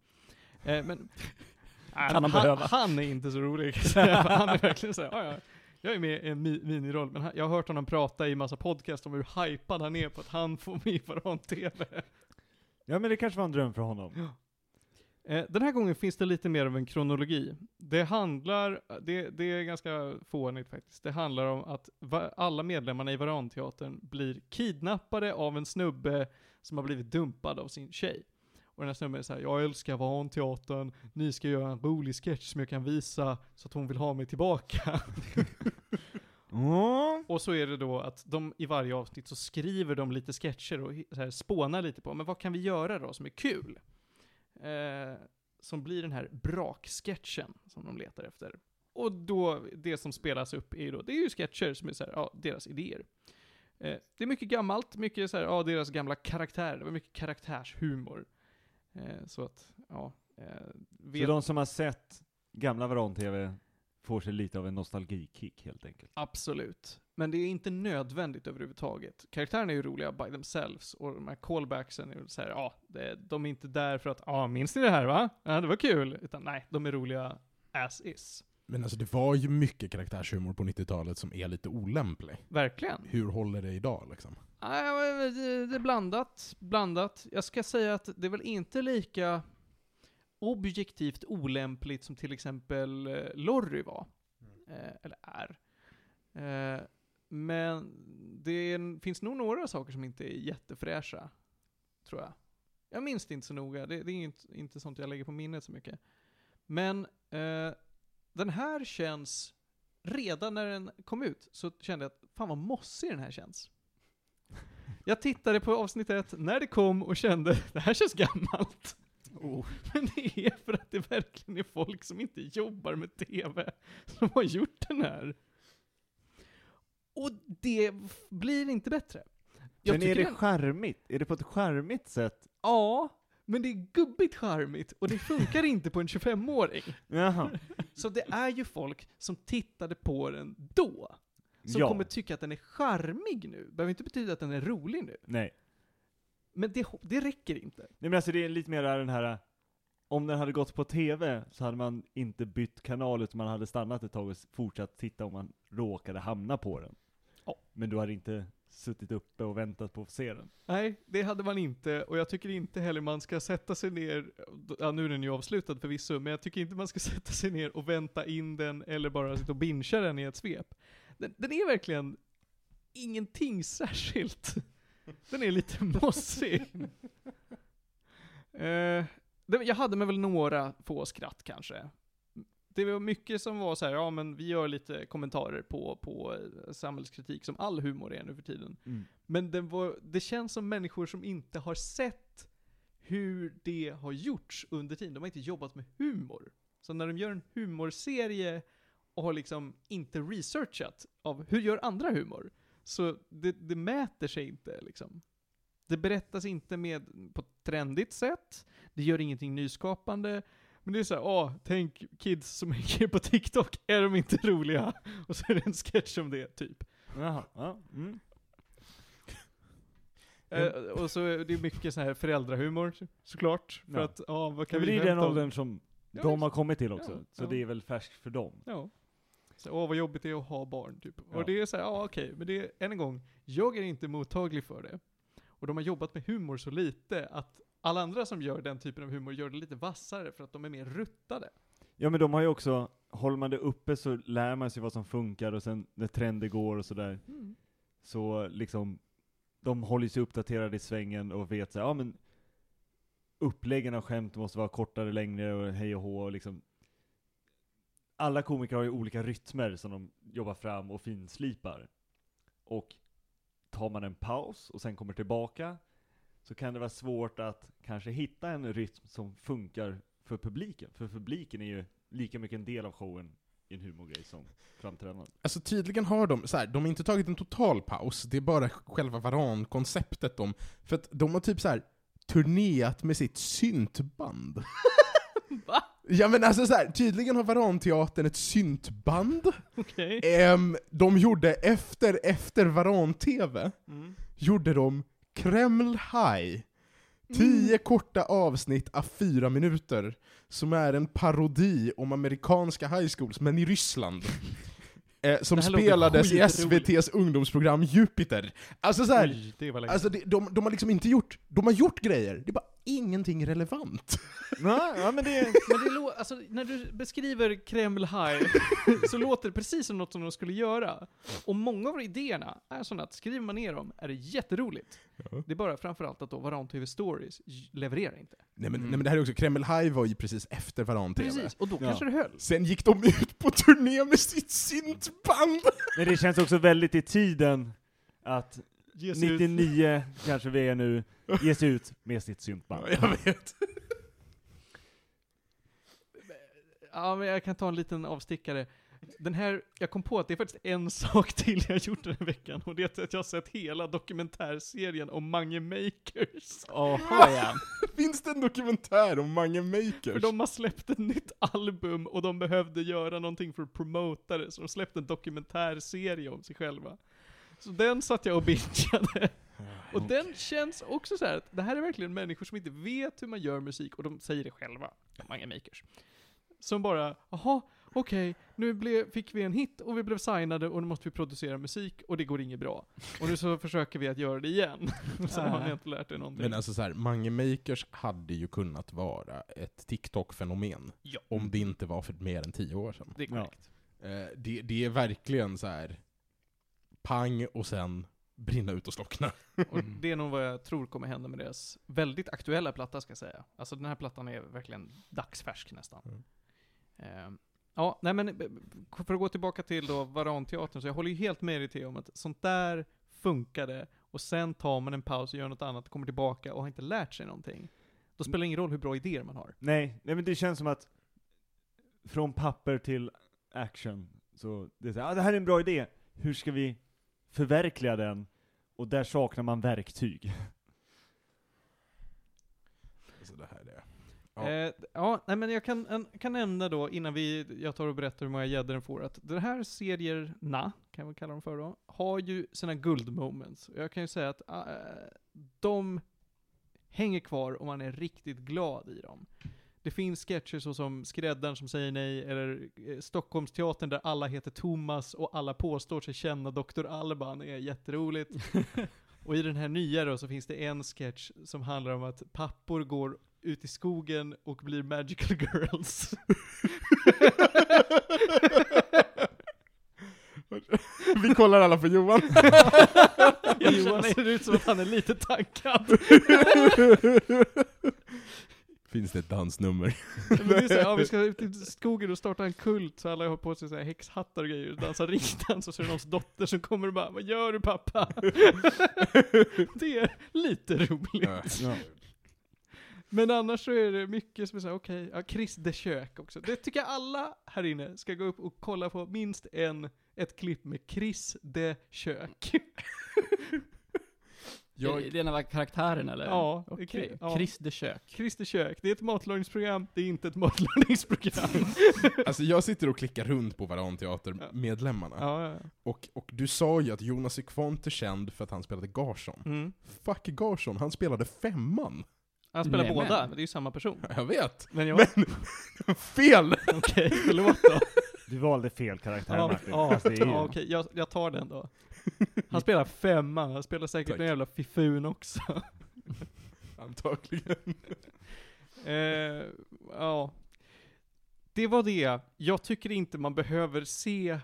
Eh, men <laughs> han han, behöva. han är inte så rolig. för <laughs> <laughs> han är verkligen såhär, ja, ja, jag är med i en mi- miniroll, men han, jag har hört honom prata i massa podcast om hur hypad han är på att han får med i Varan TV. Ja men det kanske var en dröm för honom. Eh, Den här gången finns det lite mer av en kronologi. Det handlar, det, det är ganska fånigt faktiskt. Det handlar om att va, alla medlemmarna i Varanteatern blir kidnappade av en snubbe som har blivit dumpad av sin tjej. Och den här snubben är såhär, jag älskar Varanteatern, ni ska göra en rolig sketch som jag kan visa så att hon vill ha mig tillbaka. <laughs> Mm. Och så är det då att de i varje avsnitt så skriver de lite sketcher och så här spånar lite på, men vad kan vi göra då som är kul? Eh, som blir den här braksketchen som de letar efter. Och då, det som spelas upp är ju då, det är ju sketcher som är så här, ja, deras idéer. Eh, det är mycket gammalt, mycket så här, ja, deras gamla karaktärer, det var mycket karaktärshumor. Eh, så att, ja. Eh, Så vet- de som har sett gamla Varan-TV får sig lite av en nostalgikick helt enkelt. Absolut. Men det är inte nödvändigt överhuvudtaget. Karaktärerna är ju roliga by themselves, och de här callbacksen är ju såhär, ja, de är inte där för att, ja, minns ni det här va? Ja, det var kul. Utan nej, de är roliga as is. Men alltså det var ju mycket karaktärshumor på 90-talet som är lite olämplig. Verkligen. Hur håller det idag liksom? Det, är blandat, blandat. Jag ska säga att det är väl inte lika objektivt olämpligt som till exempel eh, Lorry var. Eh, eller är. Eh, men det finns nog några saker som inte är jättefräscha. Tror jag. Jag minns det inte så noga. Det, det är inte, inte sånt jag lägger på minnet så mycket. Men eh, den här känns, redan när den kom ut, så kände jag att fan vad mossig den här känns. Jag tittade på avsnitt ett när det kom och kände, <laughs> det här känns gammalt. Men det är för att det verkligen är folk som inte jobbar med TV som har gjort den här. Och det blir inte bättre. Jag Men är det den- charmigt? Är det på ett charmigt sätt? Ja, men det är gubbigt charmigt och det funkar inte på en 25-åring. Jaha. Så det är ju folk som tittade på den då, som ja. kommer tycka att den är charmig nu. Behöver inte betyda att den är rolig nu. Nej. Men det, det räcker inte. Nej men alltså det är lite mer den här, om den hade gått på TV så hade man inte bytt kanal utan man hade stannat ett tag och fortsatt titta om man råkade hamna på den. Ja. Men du hade inte suttit uppe och väntat på att se den. Nej, det hade man inte, och jag tycker inte heller man ska sätta sig ner, ja nu är den ju avslutad förvisso, men jag tycker inte man ska <laughs> sätta sig ner och vänta in den eller bara sitta och bingea den i ett svep. Den, den är verkligen ingenting särskilt. Den är lite mossig. <laughs> Det, jag hade med väl några få skratt kanske. Det var mycket som var så här, ja men vi gör lite kommentarer på, på eh, samhällskritik som all humor är nu för tiden. Men den var, det känns som människor som inte har sett hur det har gjorts under tiden. De har inte jobbat med humor. Så när de gör en humorserie och har liksom inte researchat av hur gör andra humor, så det, det mäter sig inte liksom. Det berättas inte med, på ett trendigt sätt, det gör ingenting nyskapande, men det är såhär, åh, tänk kids som <laughs> hänger på TikTok, är de inte roliga? <laughs> Och så är det en sketch om det, typ. Jaha, ja. Mm. Eh, och så är det mycket så här föräldrahumor såklart. För Ja. att, ja vad kan men vi det är den åldern som de har kommit till också, Ja, så ja. det är väl färskt för dem. Ja. Så, åh vad jobbigt det är att ha barn typ. Ja. Och det är så här, ja okej, men det är, än en gång, jag är inte mottaglig för det. Och de har jobbat med humor så lite att alla andra som gör den typen av humor gör det lite vassare för att de är mer ruttade. Ja men de har ju också, håller man det uppe så lär man sig vad som funkar och sen när trender går och sådär, så liksom, de håller sig uppdaterade i svängen och vet såhär, ja men uppläggen av skämt måste vara kortare, längre och hej och hå och liksom alla komiker har ju olika rytmer som de jobbar fram och finslipar. Och tar man en paus och sen kommer tillbaka så kan det vara svårt att kanske hitta en rytm som funkar för publiken. För publiken är ju lika mycket en del av showen i en humorgrej som framträdandet. Alltså tydligen har de, så här, de har inte tagit en total paus, det är bara själva varankonceptet de, för att de har typ så här turnerat med sitt syntband. <laughs> Va? Ja men alltså så här, tydligen har Varanteatern ett syntband. Okej. Ehm, de gjorde efter, efter Varan-TV, Mm. gjorde de Kreml High. Tio korta avsnitt av fyra minuter, som är en parodi om amerikanska high schools, men i Ryssland. <laughs> Eh, som spelades i. SVT's ungdomsprogram Jupiter. Alltså så här, Oj, det var länge. alltså det, de, de har liksom inte gjort, de har gjort grejer, det är bara ingenting relevant. <laughs> Ja, ja men det Men det lå- alltså, när du beskriver Kreml High, så låter det precis som något som de skulle göra. Och många av idéerna är sådana att skriver man ner dem är det jätteroligt. Ja. Det är bara framförallt att då Varan TV Stories levererar inte. Nej men, Mm. nej men det här är också, Kreml High var ju precis efter Varan-TV. Precis, och då Ja. kanske det höll. Sen gick de ut på turné med sitt syntband! Men det känns också väldigt i tiden att Ges ut. 99, kanske vi är nu, ges ut med sitt syntband. Ja, jag vet. Ja, men jag kan ta en liten avstickare. Den här, jag kom på att det är faktiskt en sak till jag har gjort den här veckan, och det är att jag har sett hela dokumentärserien om Mange Makers. Jaha ja. <laughs> Finns det en dokumentär om Mange Makers? För de har släppt ett nytt album och de behövde göra någonting för att promota det, så de släppte en dokumentärserie om sig själva. Så den satt jag och bingeade. Och den känns också så här att det här är verkligen människor som inte vet hur man gör musik, och de säger det själva, Mange Makers. Som bara, jaha, okej, nu blev, fick vi en hit och vi blev signade och nu måste vi producera musik och det går inget bra. Och nu så <laughs> försöker vi att göra det igen. Sen har ni inte lärt er någonting. Men alltså så här, Mange Makers hade ju kunnat vara ett TikTok-fenomen. Ja. Om det inte var för mer än tio år sedan. det är korrekt. Eh, det, det är verkligen så här pang och sen brinna ut och slockna. Och det är nog vad jag tror kommer hända med deras väldigt aktuella platta, ska jag säga. Alltså den här plattan är verkligen dagsfärsk nästan. Mm. Ehm, ja, nej men för att gå tillbaka till då Varanteatern, så jag håller ju helt med dig Theo om att sånt där funkade, och sen tar man en paus och gör något annat, kommer tillbaka och har inte lärt sig någonting. Då spelar det ingen roll hur bra idéer man har. Nej, nej men det känns som att från papper till action, så det är så här, ah, det här är en bra idé, hur ska vi förverkliga den, och där saknar man verktyg. Alltså det här är... Ja. Ja. Eh, ja, nej men jag kan, en, kan nämna då, innan vi, jag tar och berättar hur många gäddor den får, att de här serierna, kan vi kalla dem för då, har ju sina guldmoments. Jag kan ju säga att äh, de hänger kvar om man är riktigt glad i dem. Det finns sketcher såsom Skräddaren som säger nej, eller eh, Stockholmsteatern där alla heter Thomas och alla påstår sig känna Dr. Alban, är jätteroligt. <laughs> och i den här nya då så finns det en sketch som handlar om att pappor går ut i skogen och blir magical girls. <laughs> Vi kollar alla på Johan. <laughs> Johan ser ut som att han är lite taggad. Finns det ett dansnummer? Men det är så här, ja, vi ska <laughs> ut i skogen och starta en kult, så alla har på sig så här häxhattar och grejer, och dansar riksdans, och så är det någons dotter som kommer och bara 'Vad gör du pappa?' <laughs> Det är lite roligt. Ja. Men annars så är det mycket som är såhär, okej, ja, Chris de Kök också. Det tycker jag alla här inne ska gå upp och kolla på minst en, ett klipp med Chris de Kök. <laughs> Jag, Är det ena var karaktären eller? Ja, Okej. okej, ja. Chris de Kök. Chris de Kök, det är ett matlagningsprogram, det är inte ett <laughs> matlagningsprogram. <laughs> alltså jag sitter och klickar runt på Varanteater-medlemmarna. ja, ja. Och, och du sa ju att Jonas Ekvant är känd för att han spelade Garsson. Mm. Fuck Garsson, han spelade femman. Han spelar Nämen. båda, men det är ju samma person. <laughs> Jag vet. Men jag, Fel! okej, förlåt då. Du valde fel karaktär Ja, Martin. ja, ja, okej, jag, jag tar den då. Han spelar femman, han spelar säkert Tack. någon jävla fifun också. <laughs> Antagligen. Eh, ja. Det var det. Jag tycker inte man behöver se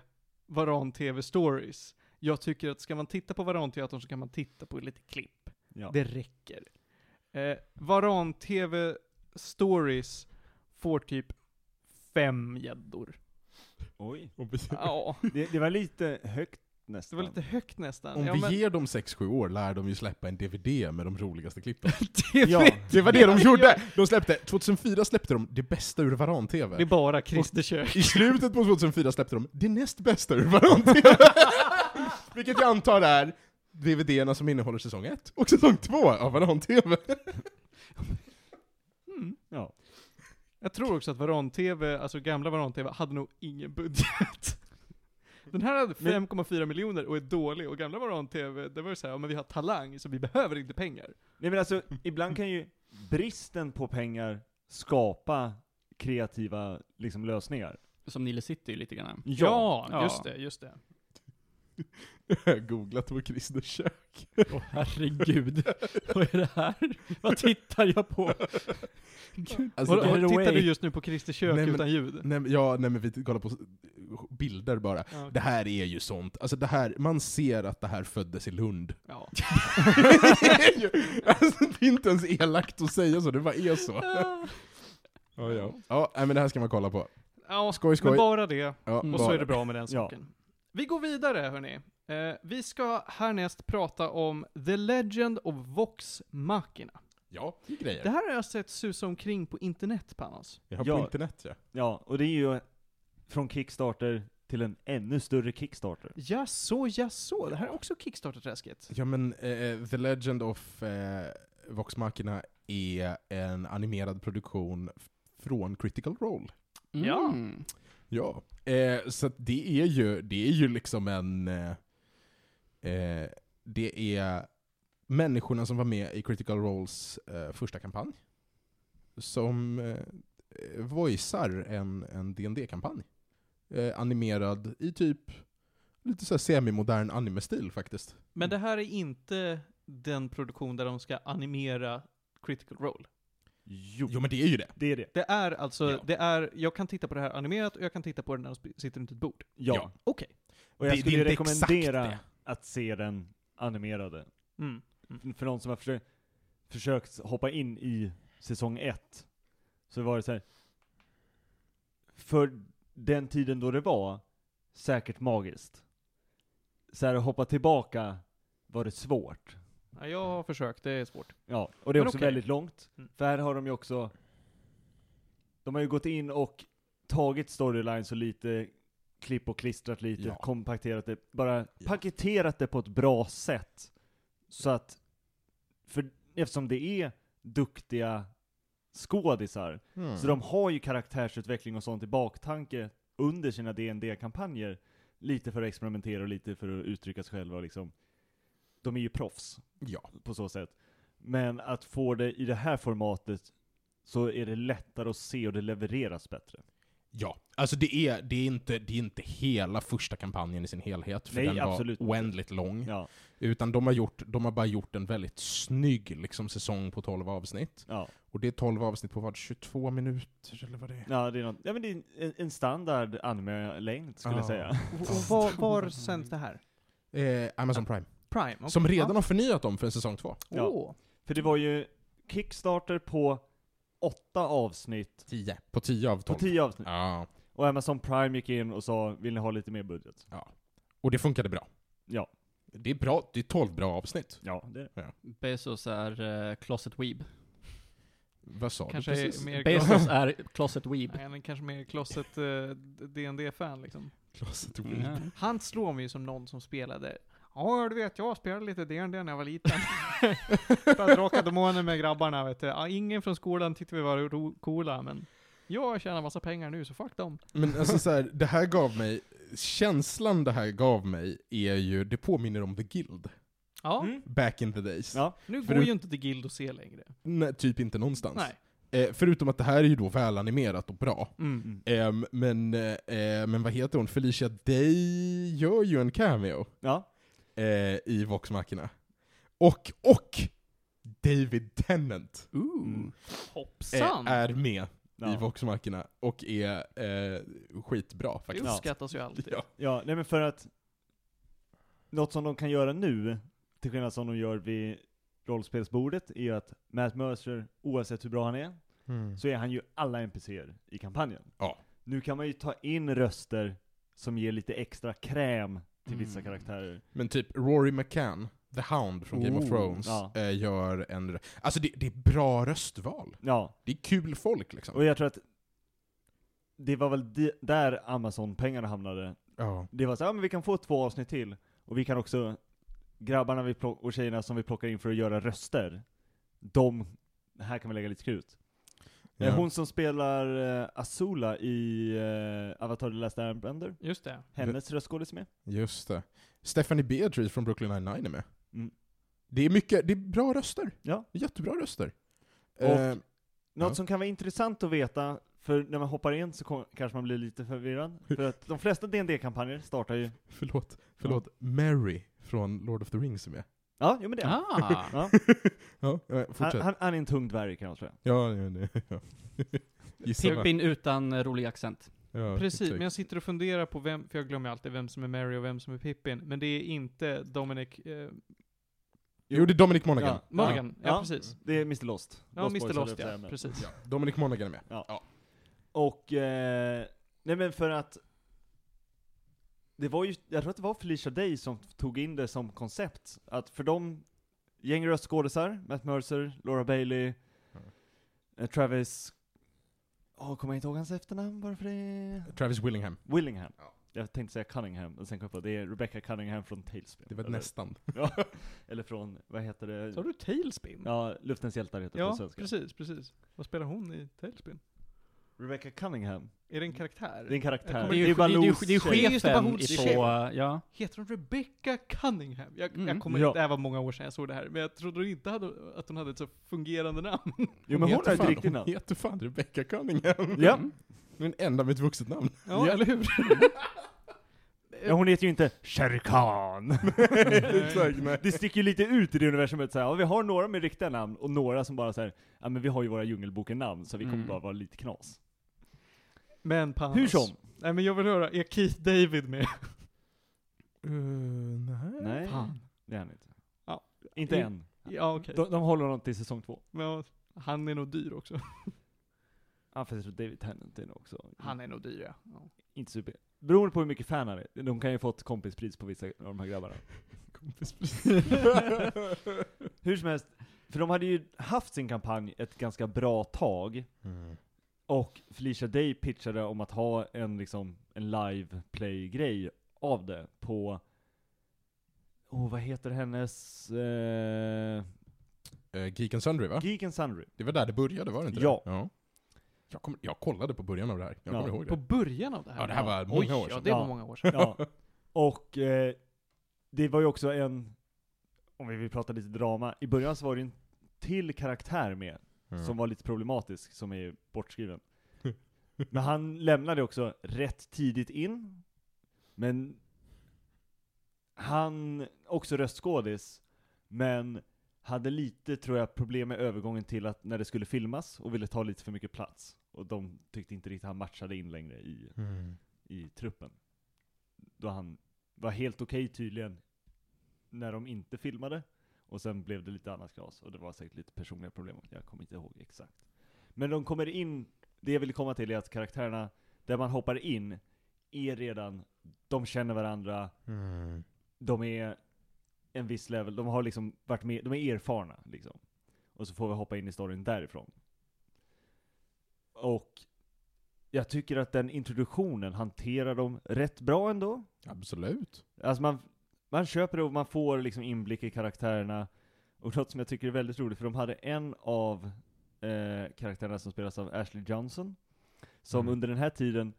Varan TV Stories. Jag tycker att ska man titta på Varanteatern så kan man titta på lite klipp. Ja. Det räcker. Eh, Varan TV Stories får typ fem gäddor. Oj. Ja, Det, det var lite högt det nästan. var lite högt nästan. om ja, vi men- ger dem 6-7 år lär de ju släppa en DVD med de roligaste klippen. <laughs> Ja. Det var det de <laughs> gjorde! De släppte, 2004 släppte de det bästa ur Det är Varan-TV. bara Christer Kök. I slutet på 2004 släppte de det näst bästa ur Varan-TV. <laughs> Vilket jag antar är DVD-erna som innehåller säsong 1 och säsong 2 av Varan-TV. Mm. Ja. Jag tror också att Varan-TV, alltså gamla Varan-TV, hade nog ingen budget. Den här hade Men- 5,4 miljoner och är dålig, och gamla Varan-TV, det var ju såhär, ja men vi har talang, så vi behöver inte pengar. Nej men alltså, ibland kan ju bristen på pengar skapa kreativa liksom, lösningar. Som Nile City lite grann. Ja, Ja. just det, just det. <laughs> Jag har googlat på Christer Kök. Åh herregud. Vad är det här? Vad tittar jag på? Alltså, it tittar away. du just nu på Christer Kök Nej, men- utan ljud? Nej, ja, nej men vi kollar på bilder bara. Ja, okej. Det här är ju sånt, alltså det här, man ser att det här föddes i Lund. Ja. <laughs> det, är ju, alltså, det är inte ens elakt att säga så, det bara är så. Ja, ja. ja nej, men det här ska man kolla på. ja, Skoj, skoj. men bara det. Ja, Mm. Och så bara. är det bra med den Ja. saken. Vi går vidare hörni. Eh, vi ska härnäst prata om The Legend of Vox Machina. Ja, det är grejer. Det här har jag sett susa omkring på internet, Panos. Jag har på Ja. internet ja. Ja, och det är ju från Kickstarter till en ännu större Kickstarter. Ja, så, ja, så. Det här är också Kickstarter-träsket. Ja men eh, The Legend of eh, Vox Machina är en animerad produktion f- från Critical Role. Ja. Ja. Eh, så att det är ju, det är ju liksom en... Eh, eh, det är människorna som var med i Critical Roles eh, första kampanj. Som eh, voicear en, en dd kampanj eh, Animerad i typ lite så här semi-modern anime-stil faktiskt. Men det här är inte den produktion där de ska animera Critical Role. Jo, Jo men det är ju det. det är det. Det är alltså, Ja. det är, jag kan titta på det här animerat och jag kan titta på det när de sitter runt ett bord. Ja. Ja. Okej. Och jag Det- det skulle exakt rekommendera det. att se den animerade. Mm. För någon som har försökt, försökt hoppa in i säsong ett, så var det så här. För den tiden då det var, säkert magiskt. Så här, att hoppa tillbaka var det svårt. Ja, jag har försökt, det är svårt. Ja, och det är Men också okej. väldigt långt. Mm. För här har de ju också, de har ju gått in och tagit storylines och lite klipp och klistrat lite, Ja. kompakterat det, bara Ja. paketerat det på ett bra sätt. Så att, för eftersom det är duktiga skådisar, Mm. så de har ju karaktärsutveckling och sånt i baktanke under sina dd kampanjer Lite för att experimentera och lite för att uttrycka sig själva och liksom. De är ju proffs Ja. på så sätt. Men att få det i det här formatet så är det lättare att se och det levereras bättre. Ja, alltså det är, det, är inte, det är inte hela första kampanjen i sin helhet, för Nej, den absolut var oändligt lång. Ja, Utan de har, gjort, de har bara gjort en väldigt snygg liksom, säsong på 12 avsnitt. ja. Och det är 12 avsnitt på vad, 22 minuter eller vad det är? Ja, det är, något, ja, men det är en, en standard anime-längd skulle jag Ja. säga. Och, och var, var sänds det här? Eh, Amazon Prime. Prime? okej. Som redan Ja. har förnyat dem för en säsong 2. Ja. Åh. För det var ju Kickstarter på åtta avsnitt, 10. På 10 av på 12. tio avsnitt. Ja. Och Amazon Prime gick in och sa, vill ni ha lite mer budget? Och det funkade bra. Ja. Det är bra, det är 12 bra avsnitt. Ja, det är det. Bezos är uh, closet weeb. Vad sa Kanske du är precis? mer Bezos är closet weeb. Nej, är kanske mer closet uh, dd fan liksom. Closet Ja. Weeb. Han slår mig ju som någon som spelade Ja, du vet, jag spelade lite D&D när jag var liten. <laughs> Drakar och Demoner med grabbarna, vet du. Ja, ingen från skolan tyckte vi var ro- coola, men jag tjänar massa pengar nu, så fuck dem. Men alltså så här, det här gav mig, känslan det här gav mig är ju, det påminner om The Guild. Ja, Mm. Back in the days. Ja, nu går du- ju inte till Guild att se längre. Nej, typ inte någonstans. Nej. Eh, förutom att det här är ju då välanimerat och bra. Mm. Ehm, men, eh, men vad heter hon? Felicia Day gör ju en cameo ja. Eh, i Voxmachina. Och, och David Tennant Ooh. Mm. eh, Hoppsan! är med i Ja. Voxmachina och är eh, skitbra det faktiskt. uppskattas ju alltid. Ja. ja, nej men för att något som de kan göra nu, till skillnad som de gör vid rollspelsbordet, är ju att Matt Mercer, oavsett hur bra han är, Mm. så är han ju alla NPCer i kampanjen. Ja. Nu kan man ju ta in röster som ger lite extra kräm till vissa Mm. karaktärer. Men typ Rory McCann, The Hound från Game of Oh, Thrones, ja. eh, gör en... Alltså det, det är bra röstval. Ja, Det är kul folk liksom. och jag tror att det var väl di- där Amazon-pengarna hamnade. Ja. Det var så ja men vi kan få två avsnitt till, och vi kan också, grabbarna vi plock- och tjejerna som vi plockar in för att göra röster, de, här kan vi lägga lite krut. Ja. Hon som spelar eh, Azula i eh, Avatar The Last Airbender, Just det. hennes röstskådis är med. Just det. Stephanie Beatrice från Brooklyn Nine-Nine är med. Mm. Det är mycket, det är bra röster. Ja. Jättebra röster. Och- Eh, Något Ja. som kan vara intressant att veta, för när man hoppar in så kom, kanske man blir lite förvirrad. För att de flesta dd kampanjer startar ju... förlåt, förlåt. Mary från Lord of the Rings är med. Ja, jo men det är han. Ah. <laughs> Ja. Ja, ja, Han, fortsätt. han, han är en tung dvärg kan jag säga. Ja, ja, det, ja. <laughs> Gissa va? Pippin utan eh, rolig accent. Ja, Precis, exakt. men jag sitter och funderar på vem, för jag glömmer alltid vem som är Mary och vem som är Pippin, men det är inte Dominic eh, Jo, det är Dominic Monaghan. Ja. Morgan. Ja, Ja. precis. Det är Mr Lost. Ja, Boys, Mr höll jag Lost på att säga, ja, men- precis. Ja, Dominic Monaghan är med. Ja. Ja. Och, eh, nej men för att det var ju, jag tror att det var Felicia Day som tog in det som koncept, att för de gäng röstskådisar, Matt Mercer, Laura Bailey, Mm. Travis, åh, kommer jag inte ihåg hans efternamn bara för det? Travis Willingham. Willingham. Ja. Jag tänkte säga Cunningham, och sen kom jag på det är Rebecca Cunningham från Tailspin. Det var eller, nästan. <laughs> ja, eller från, vad heter det? Så har du Tailspin? Ja, Luftens hjältar heter det på Ja, svenska. precis, precis. Vad spelar hon i Tailspin? Rebecca Cunningham. Är det en karaktär? Det är en karaktär. Det är ju, inte- det är chefen på, ja. Heter hon Rebecca Cunningham? Jag, Mm. jag kommer Ja. inte, det här var många år sedan jag såg det här, men jag trodde inte hade, att hon hade ett så fungerande namn. Jo men hon heter har ett riktigt namn. Hon heter fan Rebecca Cunningham. Ja. Mm. Den enda med ett vuxet namn. Ja, eller hur? <laughs> Ja, hon heter ju inte Shere Khan. <laughs> Exakt, nej. Det sticker ju lite ut i det universumet såhär, ja, vi har några med riktiga namn, och några som bara säger ja men vi har ju våra Djungelboken-namn, så vi kommer Mm. bara vara lite knas. Men Panos. Hur som. Nej men jag vill höra, är Keith David med? Uh, nej. Nej, Fan. det är han inte. Ja. Inte I- än. Ja okej. De, de håller honom till säsong två. Men han är nog dyr också. <laughs> Ja fast jag tror David Tennant är nog också Han är nog dyr ja. ja. inte super. Beroende på hur mycket fan han är. De kan ju fått kompispris på vissa av de här grabbarna. <laughs> <laughs> Hur som helst, för de hade ju haft sin kampanj ett ganska bra tag, Mm. Och Felicia Day pitchade om att ha en liksom en live play-grej av det på, oh vad heter hennes, eh, Uh, Geek and Sundry va? Geek and Sundry. Det var där det började, var det inte Ja. det? Ja. Jag, kom, jag kollade på början av det här, jag Ja. kommer ihåg På det. början av det här? Ja, det här var Oj, många år ja sedan. det var Ja. många år sedan. Ja. <laughs> Och eh, det var ju också en, om vi vill prata lite drama, i början så var det en till karaktär med, Mm. som var lite problematisk, som är bortskriven. <laughs> Men han lämnade också rätt tidigt in, men han, också röstskådis, men hade lite, tror jag, problem med övergången till att när det skulle filmas och ville ta lite för mycket plats. Och de tyckte inte riktigt han matchade in längre i, Mm. i truppen. Då han var helt okej tydligen när de inte filmade, och sen blev det lite annat knas, och det var säkert lite personliga problem, jag kommer inte ihåg exakt. Men de kommer in, det jag vill komma till är att karaktärerna, där man hoppar in, är redan, de känner varandra, Mm. de är en viss level, de har liksom varit med, de är erfarna liksom. Och så får vi hoppa in i storyn därifrån. Och jag tycker att den introduktionen hanterar dem rätt bra ändå. Absolut. Alltså man, man köper det och man får liksom inblick i karaktärerna. Och något som jag tycker är väldigt roligt, för de hade en av eh, karaktärerna som spelas av Ashley Johnson, som Mm. under den här tiden,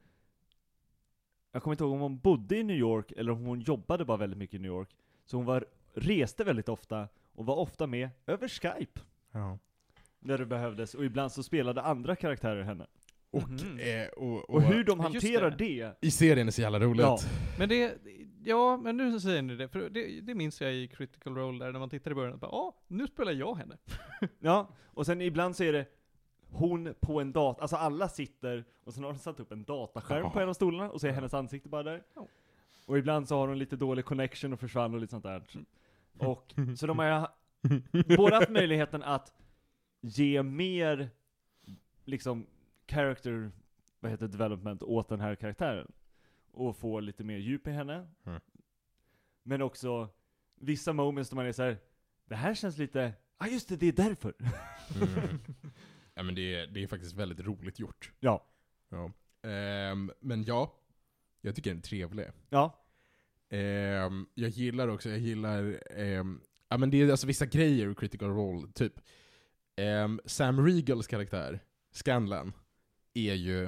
jag kommer inte ihåg om hon bodde i New York eller om hon jobbade bara väldigt mycket i New York, så hon var, reste väldigt ofta och var ofta med över Skype Ja. när det behövdes, och ibland så spelade andra karaktärer henne. Och, Mhm. eh, och, och, Och hur de hanterar det. det, i serien är så jävla roligt. Ja. Men det, ja, men nu säger ni det, för det, det minns jag i Critical Role där, när man tittar i början ja, nu spelar jag henne. <laughs> Ja, och sen ibland så är det hon på en dator, alltså alla sitter, och sen har de satt upp en dataskärm Ja. på en av stolarna, och så är hennes ansikte bara där. Ja. Och ibland så har hon lite dålig connection och försvann och lite sånt där. Och, så de har <laughs> både haft möjligheten att ge mer, liksom, character, vad heter development åt den här karaktären. Och få lite mer djup i henne. Mm. Men också, vissa moments där man är så här. det här känns lite, ja ah, just det, det är därför. Mm. <laughs> ja men det är, det är faktiskt väldigt roligt gjort. Ja. Ja. Ehm, men ja, jag tycker den är trevlig. Ja. Ehm, jag gillar också, jag gillar, ehm, ja men det är alltså vissa grejer i Critical Role, typ ehm, Sam Regals karaktär, Scanlan, är ju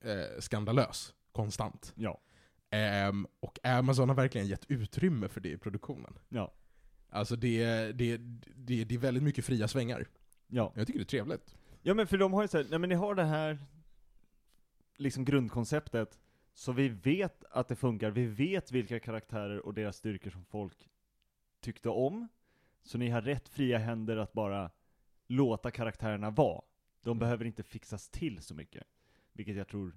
eh, skandalös, konstant. Ja. Ehm, och Amazon har verkligen gett utrymme för det i produktionen. Ja. Alltså det, det, det, det är väldigt mycket fria svängar. Ja. Jag tycker det är trevligt. Ja men för de har ju såhär, nej men ni har det här, liksom grundkonceptet, så vi vet att det funkar, vi vet vilka karaktärer och deras styrkor som folk tyckte om, så ni har rätt fria händer att bara låta karaktärerna vara. De behöver inte fixas till så mycket. Vilket jag tror,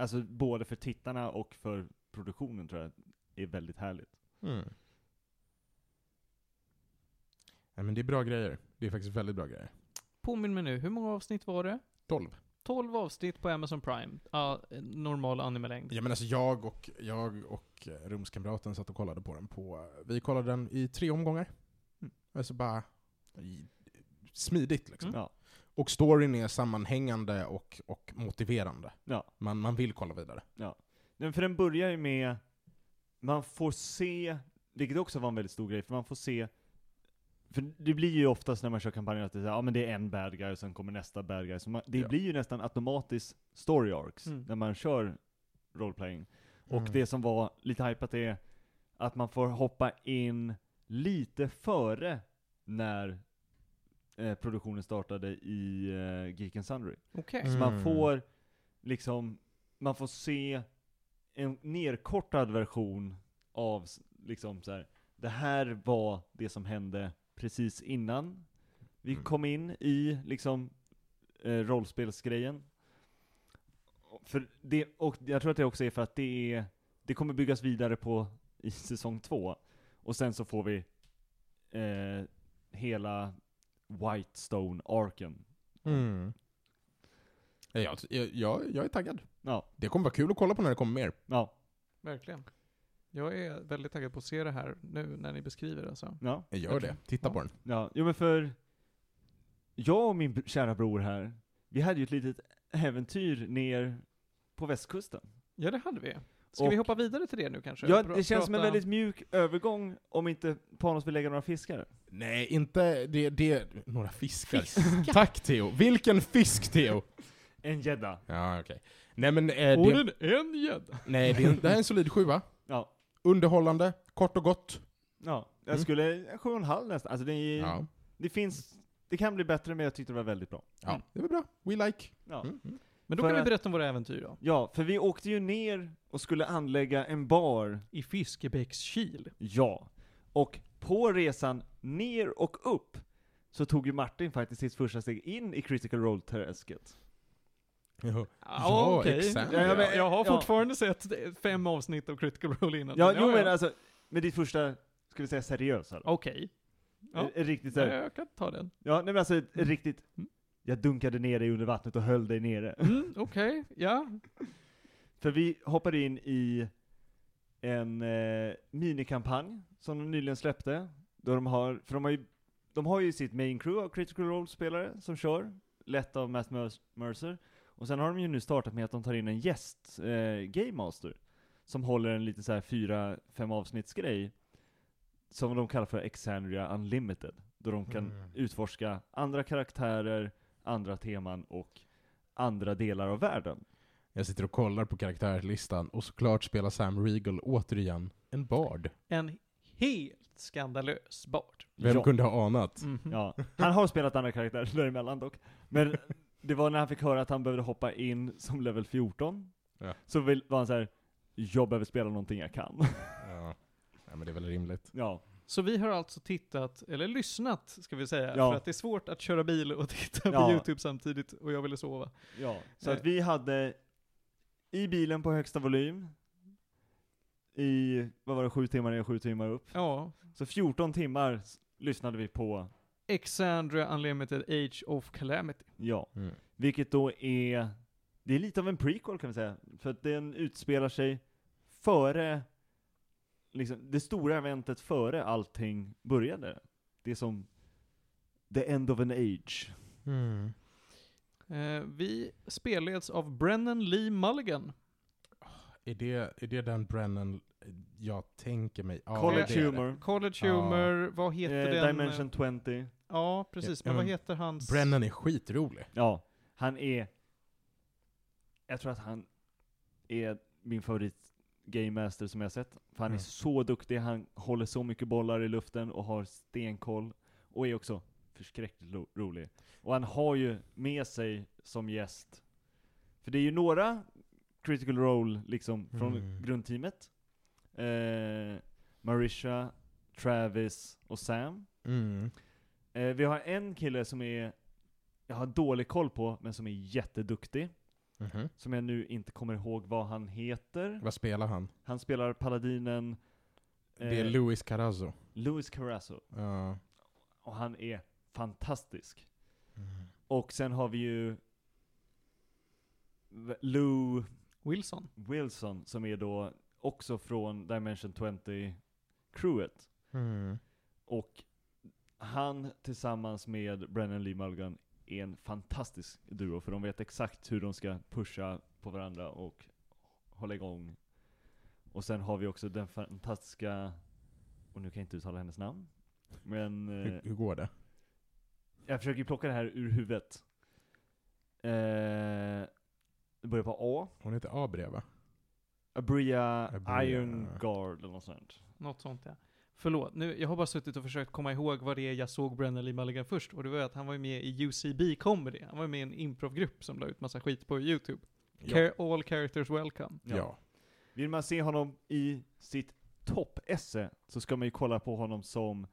alltså både för tittarna och för produktionen tror jag är väldigt härligt. Mm. Nej men det är bra grejer. Det är faktiskt väldigt bra grejer. Påminn mig nu, hur många avsnitt var det? 12. 12 avsnitt på Amazon Prime. Ja, normal anime-längd. Ja men alltså jag och, jag och eh, rumskamraten satt och kollade på den på, vi kollade den i tre omgångar. Mm. Alltså bara i, smidigt liksom. Mm. Ja. Och storyn är sammanhängande och, och motiverande. Ja. Man, man vill kolla vidare. Nej, för den börjar ju med, man får se, vilket också var en väldigt stor grej, för man får se för det blir ju oftast när man kör kampanjer att det är, så här, ja, men det är en bad guy och sen kommer nästa bad guy. Så man, det Ja. blir ju nästan automatiskt story arcs Mm. när man kör roleplaying. Och Mm. det som var lite hypat är att man får hoppa in lite före när eh, produktionen startade i eh, Geek and Sundry. Okej. Mm. Så man får liksom, man får se en nerkortad version av liksom så här. det här var det som hände precis innan vi Mm. kom in i liksom eh, rollspelsgrejen. För det, och jag tror att det också är för att det är, det kommer byggas vidare på i säsong två. Och sen så får vi eh, hela Whitestone-arken. Mm. Ja, Jag, jag, jag, jag är taggad. Ja, Det kommer vara kul att kolla på när det kommer mer. ja, Verkligen. Jag är väldigt taggad på att se det här nu när ni beskriver det alltså. ja. Jag gör det. Titta Ja. på den. Ja, jo men för jag och min kära bror här, vi hade ju ett litet äventyr ner på västkusten. Ja, det hade vi. Ska Och- vi hoppa vidare till det nu kanske? Ja, det känns som en väldigt mjuk övergång om inte Panos vill lägga några fiskar. Nej, inte det, det några fiskar. Tack Theo. Vilken fisk Theo? En gädda. Ja, okej. Nej men, eh, Och det, en, en gädda. nej, det, är en- det här är en solid sjua. Ja. Underhållande, kort och gott. Ja, jag Mm. skulle, sju och en halv nästan. Alltså det, är, Ja, det finns, det kan bli bättre men jag tyckte det var väldigt bra. ja Mm. det är väl bra. We like. Ja. Mm. Mm. Men då kan vi berätta om våra äventyr då. Ja, för vi åkte ju ner och skulle anlägga en bar. I Fiskebäckskil. Ja. Och på resan ner och upp så tog ju Martin faktiskt sitt första steg in i critical role-träsket. Ja, Ja, okej. exakt. Ja, men- jag har ja. fortfarande sett fem avsnitt av Critical Role innan. Ja, jo men alltså, med ditt första, ska vi säga seriösa då? Okej. Ja. Riktigt så Ja, jag kan ta den. ja nej men alltså ett riktigt, Mm. Jag dunkade ner dig under vattnet och höll dig nere. Mm, Okej, ja. För vi hoppade in i en eh, minikampanj som de nyligen släppte. Då de har, för de har ju, de har ju sitt main crew av critical role-spelare som kör, lett av Matt Mer- Mercer. Och sen har de ju nu startat med att de tar in en gäst, eh, Game Master, som håller en lite så här fyra, fem avsnittsgrej, som de kallar för Exandria Unlimited. Då de kan Mm. utforska andra karaktärer, andra teman och andra delar av världen. Jag sitter och kollar på karaktärslistan, och såklart spelar Sam Regal återigen en bard. En helt skandalös bard. Vem Ja. kunde ha anat? Mhm. Ja, han har spelat andra karaktärer <laughs> däremellan dock. Men det var när han fick höra att han behövde hoppa in som level 14, Ja. så var han så här. jag behöver spela någonting jag kan. Ja. ja, men det är väl rimligt. ja, Så vi har alltså tittat, eller lyssnat ska vi säga, Ja. för att det är svårt att köra bil och <laughs> titta på Ja. YouTube samtidigt och jag ville sova. ja. Så Eh. att vi hade i bilen på högsta volym, i, vad var det, sju timmar ner, sju timmar upp. Ja, Så 14 timmar lyssnade vi på, Exandria Unlimited Age of Calamity. ja. Mm. Vilket då är, det är lite av en prequel kan vi säga. För att den utspelar sig före, liksom, det stora eventet före allting började. Det är som the end of an age. Mm. Eh, vi spelleds av Brennan Lee Mulligan. Är, det, är det den Brennan jag tänker mig? Ja, College det humor, College Ja. Humor, vad heter eh, den? Dimension 20. Ja, precis. Ja, Men vad men heter hans? Brennan är skitrolig. Ja, han är, jag tror att han är min favorit Game Master som jag sett. För han är Mm. så duktig, han håller så mycket bollar i luften och har stenkoll. Och är också förskräckligt ro- rolig. Och han har ju med sig som gäst, för det är ju några critical role liksom från Mm. grundteamet. Eh, Marisha, Travis och Sam. Mm. Eh, vi har en kille som är, jag har dålig koll på, men som är jätteduktig. Mhm. Som jag nu inte kommer ihåg vad han heter. Vad spelar han? Han spelar paladinen Det är eh, Luis Carrazzo. Louis Carrazzo. Ja. Och han är fantastisk. Mm. Och sen har vi ju Lou Wilson. Wilson, som är då också från Dimension 20-crewet. Mm. Och han tillsammans med Brennan Lee Mulligan är en fantastisk duo, för de vet exakt hur de ska pusha på varandra och hålla igång. Och sen har vi också den fantastiska, och nu kan jag inte uttala hennes namn, men eh, Hur, hur går det? jag försöker plocka det här ur huvudet. Eh, det börjar på A. Hon heter Abria va? Abria Abria. Irongard eller något sånt. Något sånt ja. Förlåt, nu, jag har bara suttit och försökt komma ihåg vad det är jag såg Brennan Lee Mulligan först, och det var att han var ju med i UCB Comedy. Han var med i en improvgrupp som la ut massa skit på YouTube. Car- all characters welcome. Ja. Vill man se honom i sitt topp-esse så ska man ju kolla på honom som,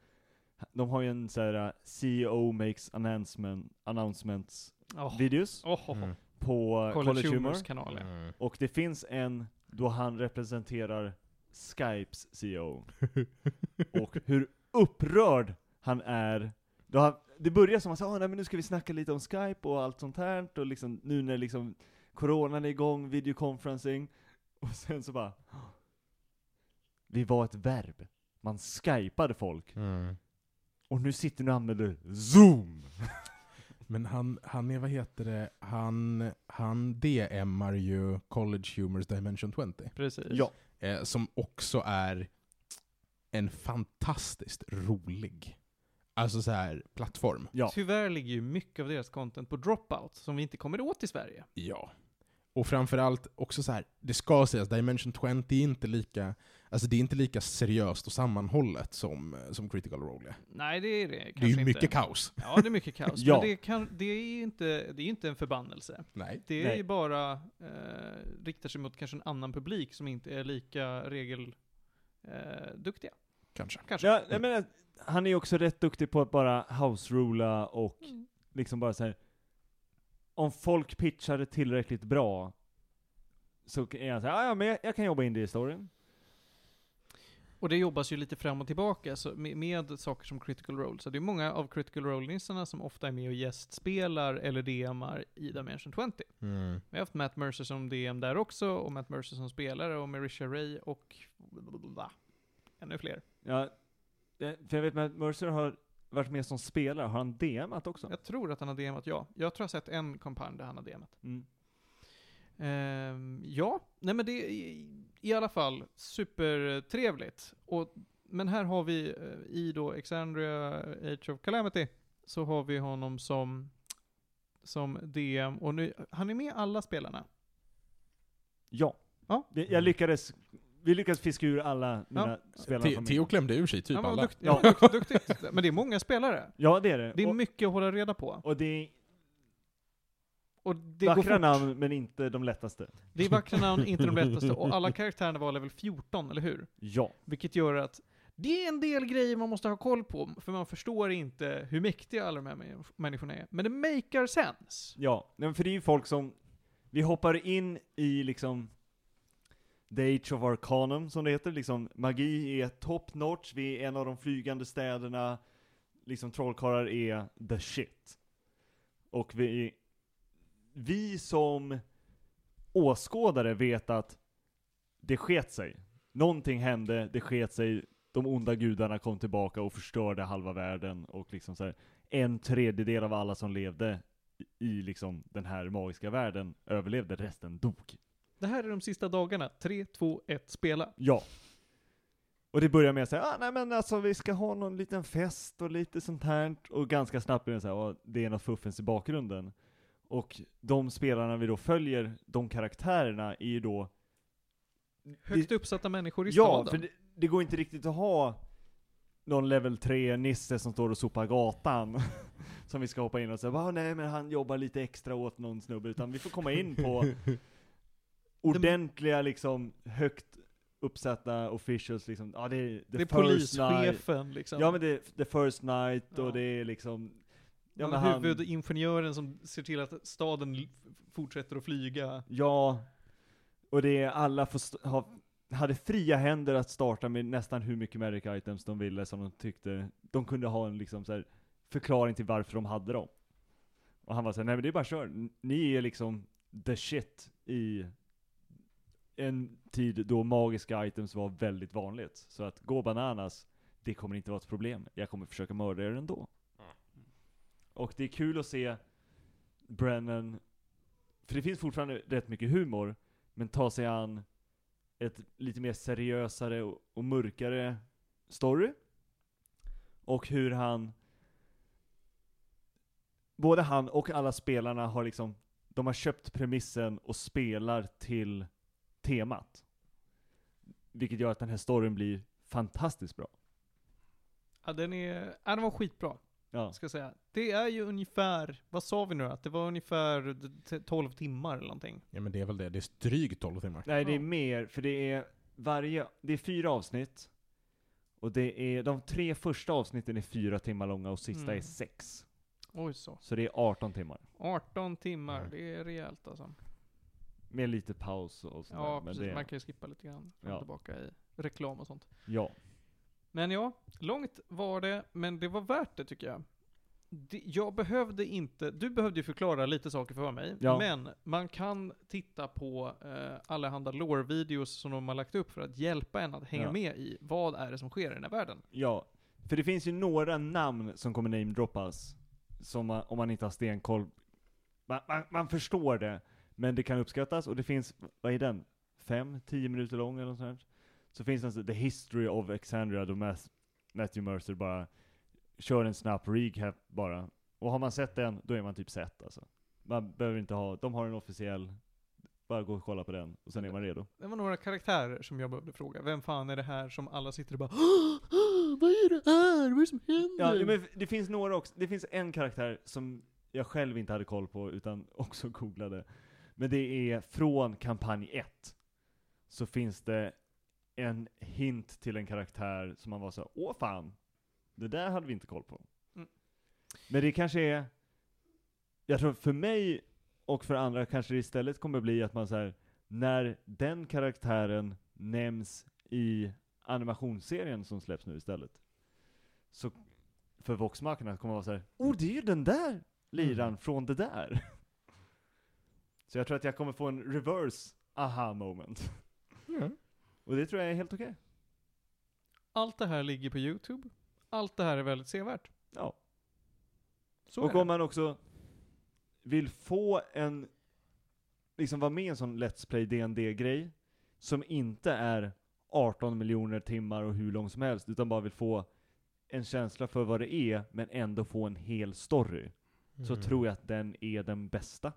de har ju en sån här uh, CEO makes announcement, announcements Oh. videos Oh, oh, Mm. på College, College, Humor. Humors kanal ja. Mm. Och det finns en då han representerar Skypes CEO. <laughs> och hur upprörd han är. Då han, det börjar som att han sa, nej men nu ska vi snacka lite om Skype och allt sånt här, och liksom, nu när liksom coronan är igång, videoconferencing, och sen så bara, vi var ett verb. Man skypade folk. Mm. Och nu sitter ni och använder zoom! <laughs> Men han, han är, vad heter det, han, han DMar ju College Humors Dimension 20. Precis. Ja. Eh, som också är en fantastiskt rolig, alltså så här plattform. Ja. Tyvärr ligger ju mycket av deras content på Dropout, som vi inte kommer åt i Sverige. Ja. Och framförallt också så här, det ska sägas, Dimension 20 är inte lika, alltså det är inte lika seriöst och sammanhållet som, eh, som Critical Role är. Nej, det är det kanske Det är ju inte. mycket kaos. Ja, det är mycket kaos. <laughs> Ja. Men det, kan, det är inte, det är inte en förbannelse. Nej. Det är Nej. ju bara, eh, riktar sig mot kanske en annan publik som inte är lika regelduktiga. Eh. Kanske. kanske. Ja, jag menar, han är ju också rätt duktig på att bara house-rula och Mm. liksom bara så här. Om folk pitchar det tillräckligt bra, så är han såhär, "Ah, ja men jag, jag kan jobba in det i storyn. Och det jobbas ju lite fram och tillbaka så med, med saker som critical role. Så det är många av critical role-nissarna som ofta är med och gästspelar eller DMar i Dimension 20. Mm. Vi har haft Matt Mercer som DM där också, och Matt Mercer som spelare, och Marisha Ray och... blablabla. Ännu fler. Ja, för jag vet att Mercer har varit med som spelare, har han DMat också? Jag tror att han har DMat, ja. Jag tror jag har sett en kampanj där han har DMat. Mm. Ehm, ja, nej men det är i, i alla fall supertrevligt. Och, men här har vi eh, i då Exandria Age of Calamity, så har vi honom som, som DM, och nu, han är med alla spelarna. Ja. Ja. Jag lyckades, vi lyckades fiska ur alla mina spelare Te- från Theo klämde ur sig typ var alla. dukt, ja. dukt, duktigt. Men det är många spelare. Ja det är det. Det är och, mycket att hålla reda på. och det är Och det vackra namn men inte de lättaste. Det är vackra namn, inte de lättaste. Och alla <laughs> karaktärerna var level 14, eller hur? Ja. Vilket gör att det är en del grejer man måste ha koll på, för man förstår inte hur mäktiga alla de här män- människorna är. Men det makar sense. Ja, men för det är ju folk som, vi hoppar in i liksom The Age of Arcanum som det heter, liksom magi är top notch, vi är en av de flygande städerna, liksom trollkarlar är the shit. Och vi, vi som åskådare vet att det sket sig. Någonting hände, det sket sig, de onda gudarna kom tillbaka och förstörde halva världen och liksom så här, en tredjedel av alla som levde i- i liksom den här magiska världen överlevde, resten dog. Det här är de sista dagarna. 3, 2, 1, spela. Ja. Och det börjar med att säga, ah, nej men alltså vi ska ha någon liten fest och lite sånt här, och ganska snabbt blir det så här, "Ah, det är något fuffens i bakgrunden. Och de spelarna vi då följer, de karaktärerna, är ju då Högt uppsatta människor i Ja, staden. för det, det går inte riktigt att ha någon level 3-nisse som står och sopar gatan, <laughs> som vi ska hoppa in och säga "Ah, nej men han jobbar lite extra åt någon snubbe, utan vi får komma in på <laughs> ordentliga liksom, högt uppsatta officials liksom, ja det är the det är first polischefen night. liksom. Ja men det är the first night, Ja. och det är liksom, ja men han, Huvudingenjören som ser till att staden fortsätter att flyga. ja, och det är alla får ha, hade fria händer att starta med nästan hur mycket magic items de ville som de tyckte, de kunde ha en liksom så här förklaring till varför de hade dem. Och han var såhär, nej men det är bara kör, ni är liksom the shit i en tid då magiska items var väldigt vanligt. Så att gå bananas, det kommer inte vara ett problem. Jag kommer försöka mörda er ändå. Och det är kul att se Brennan, för det finns fortfarande rätt mycket humor, men ta sig an ett lite mer seriösare och, och mörkare story. Och hur han, både han och alla spelarna har liksom, de har köpt premissen och spelar till temat. Vilket gör att den här storyn blir fantastiskt bra. Ja, den är, ja, den var skitbra, Ja. ska jag säga. Det är ju ungefär, vad sa vi nu? Att det var ungefär t- 12 timmar eller någonting. Ja men det är väl det, det är drygt 12 timmar. Nej, det är mer, för det är varje, det är fyra avsnitt. Och det är, de tre första avsnitten är fyra timmar långa och sista Mm. är sex. Oj så. Så det är 18 timmar. 18 timmar, Mm. det är rejält alltså. Med lite paus och sådär. Ja, precis. det, Man kan ju skippa lite grann fram och Ja. tillbaka i reklam och sånt. Ja. Men ja, långt var det, men det var värt det tycker jag. Det, jag behövde inte, du behövde ju förklara lite saker för mig, Ja. men man kan titta på eh, allehanda lore-videos som de har lagt upp för att hjälpa en att hänga Ja. med i vad är det som sker i den här världen. Ja. För det finns ju några namn som kommer namedroppas som man, om man inte har stenkoll, man, man, man förstår det, men det kan uppskattas, och det finns, vad är den? Fem, tio minuter lång eller något sånt. Så finns det sån- The History of Alexandria, då Matthew Mercer bara kör en snabb recap bara. Och har man sett den, då är man typ sett alltså. Man behöver inte ha, de har en officiell, bara gå och kolla på den, och sen är man redo. Det var några karaktärer som jag behövde fråga. Vem fan är det här som alla sitter och bara "Åh, <gasps> åh, Vad är det här? Vad är det som händer? Ja, men det finns några också, det finns en karaktär som jag själv inte hade koll på, utan också googlade. Men det är från kampanj 1, så finns det en hint till en karaktär som man var så åh fan, det där hade vi inte koll på. Mm. Men det kanske är, jag tror för mig och för andra kanske det istället kommer bli att man så här, när den karaktären nämns i animationsserien som släpps nu istället, så för Voxmarkerna kommer det vara så här, oh det är ju den där liran Mm. från det där. Så jag tror att jag kommer få en reverse aha moment. Ja. Och det tror jag är helt okej. Allt det här ligger på YouTube. Allt det här är väldigt sevärt. Ja. Så och om man också vill få en, liksom vara med i en sån Let's Play dd grej som inte är 18 miljoner timmar och hur lång som helst, utan bara vill få en känsla för vad det är, men ändå få en hel story, så Mm. tror jag att den är den bästa.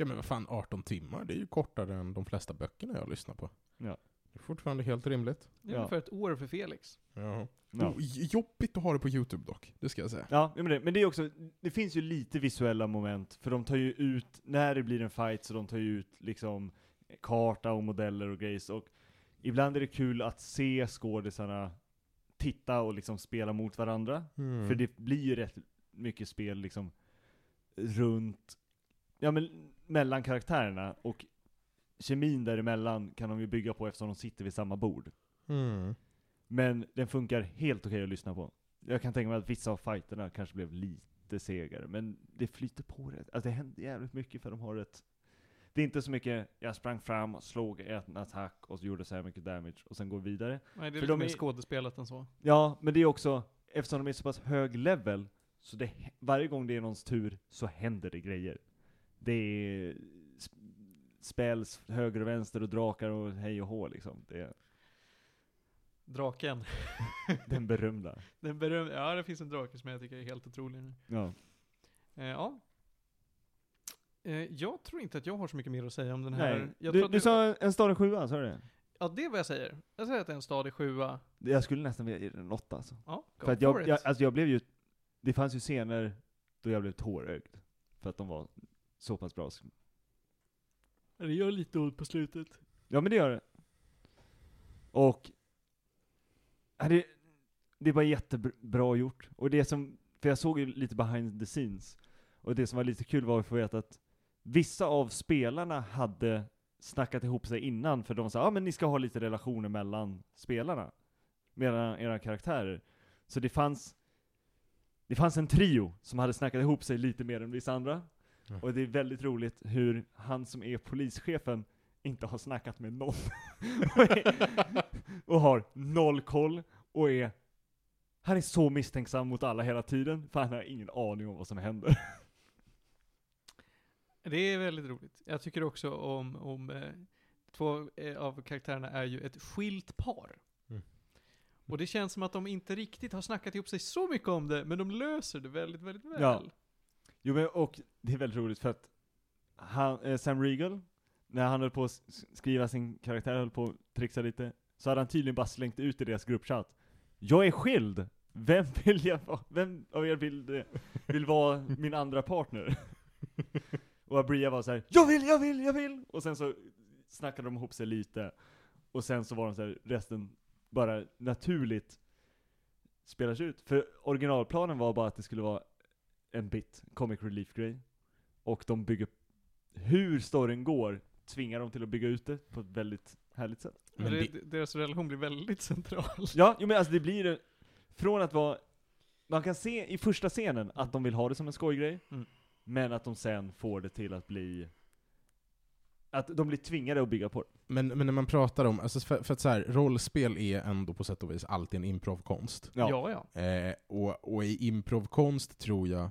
Ja men vad fan, 18 timmar, det är ju kortare än de flesta böckerna jag lyssnar på. Ja. Det är fortfarande helt rimligt. Det är Ja. ungefär ett år för Felix. Ja. Ja. Oh, jobbigt att ha det på YouTube dock, det ska jag säga. Ja, men det, men det är också, det finns ju lite visuella moment, för de tar ju ut, när det blir en fight så de tar ju ut liksom karta och modeller och grejs, och ibland är det kul att se skådisarna titta och liksom spela mot varandra, Mm. för det blir ju rätt mycket spel liksom runt, ja men mellan karaktärerna, och kemin däremellan kan de ju bygga på eftersom de sitter vid samma bord. Mm. Men den funkar helt okej att lyssna på. Jag kan tänka mig att vissa av fighterna kanske blev lite segare, men det flyter på rätt. Alltså det händer jävligt mycket för de har ett... Det är inte så mycket, jag sprang fram, slog en attack och gjorde så här mycket damage, och sen går vidare. Nej, det är För lite de mer är- skådespelat än så. Ja, men det är också, eftersom de är så pass hög level, så det, varje gång det är någons tur så händer det grejer. Det är sp- spells höger och vänster och drakar och hej och hå liksom. Det är Draken. <laughs> den berömda. Den beröm ja, det finns en drake som jag tycker är helt otrolig. Ja. Eh, ja. Eh, jag tror inte att jag har så mycket mer att säga om den här. Nej. Du, du det- sa en stad i sjua, sa du det? Ja, det är vad jag säger. Jag säger att det är en stadig sjua. Jag skulle nästan vilja ge den en åtta alltså. Ja, go För att for jag, it. jag, alltså jag blev ju, det fanns ju scener då jag blev tårögd. För att de var så pass bra. Det gör lite ont på slutet. Ja men det gör det. Och, det, det var jättebra gjort. Och det som, för jag såg ju lite behind the scenes, och det som var lite kul var att få veta att vissa av spelarna hade snackat ihop sig innan, för de sa ja ah, men ni ska ha lite relationer mellan spelarna, mellan era karaktärer. Så det fanns, det fanns en trio som hade snackat ihop sig lite mer än vissa andra. Mm. Och det är väldigt roligt hur han som är polischefen inte har snackat med någon. <laughs> och, är, och har noll koll, och är han är så misstänksam mot alla hela tiden, för han har ingen aning om vad som händer. Det är väldigt roligt. Jag tycker också om, om eh, två eh, av karaktärerna är ju ett skilt par. Mm. Och det känns som att de inte riktigt har snackat ihop sig så mycket om det, men de löser det väldigt, väldigt väl. Ja. Jo men, och det är väldigt roligt för att han, eh, Sam Regal, när han höll på att skriva sin karaktär, höll på att trixa lite, så hade han tydligen bara slängt ut i deras gruppchatt. Jag är skild! Vem <laughs> vill jag vara? Vem av er vill, eh, vill vara min andra partner? <laughs> Och Abria var så här: Jag vill, jag vill, jag vill! Och sen så snackade de ihop sig lite, och sen så var de så här, resten bara naturligt spelas ut. För originalplanen var bara att det skulle vara en bit, comic relief-grej. Och de bygger, hur storyn går, tvingar de till att bygga ut det på ett väldigt härligt sätt. Men det- Deras relation blir väldigt central. Ja, jo men alltså det blir, från att vara, man kan se i första scenen att de vill ha det som en skojgrej, Mm. men att de sen får det till att bli att de blir tvingade att bygga på det. Men, men när man pratar om, alltså för, för att så här, rollspel är ändå på sätt och vis alltid en improvkonst. Ja. Ja, ja. Eh, och, och i improvkonst tror jag,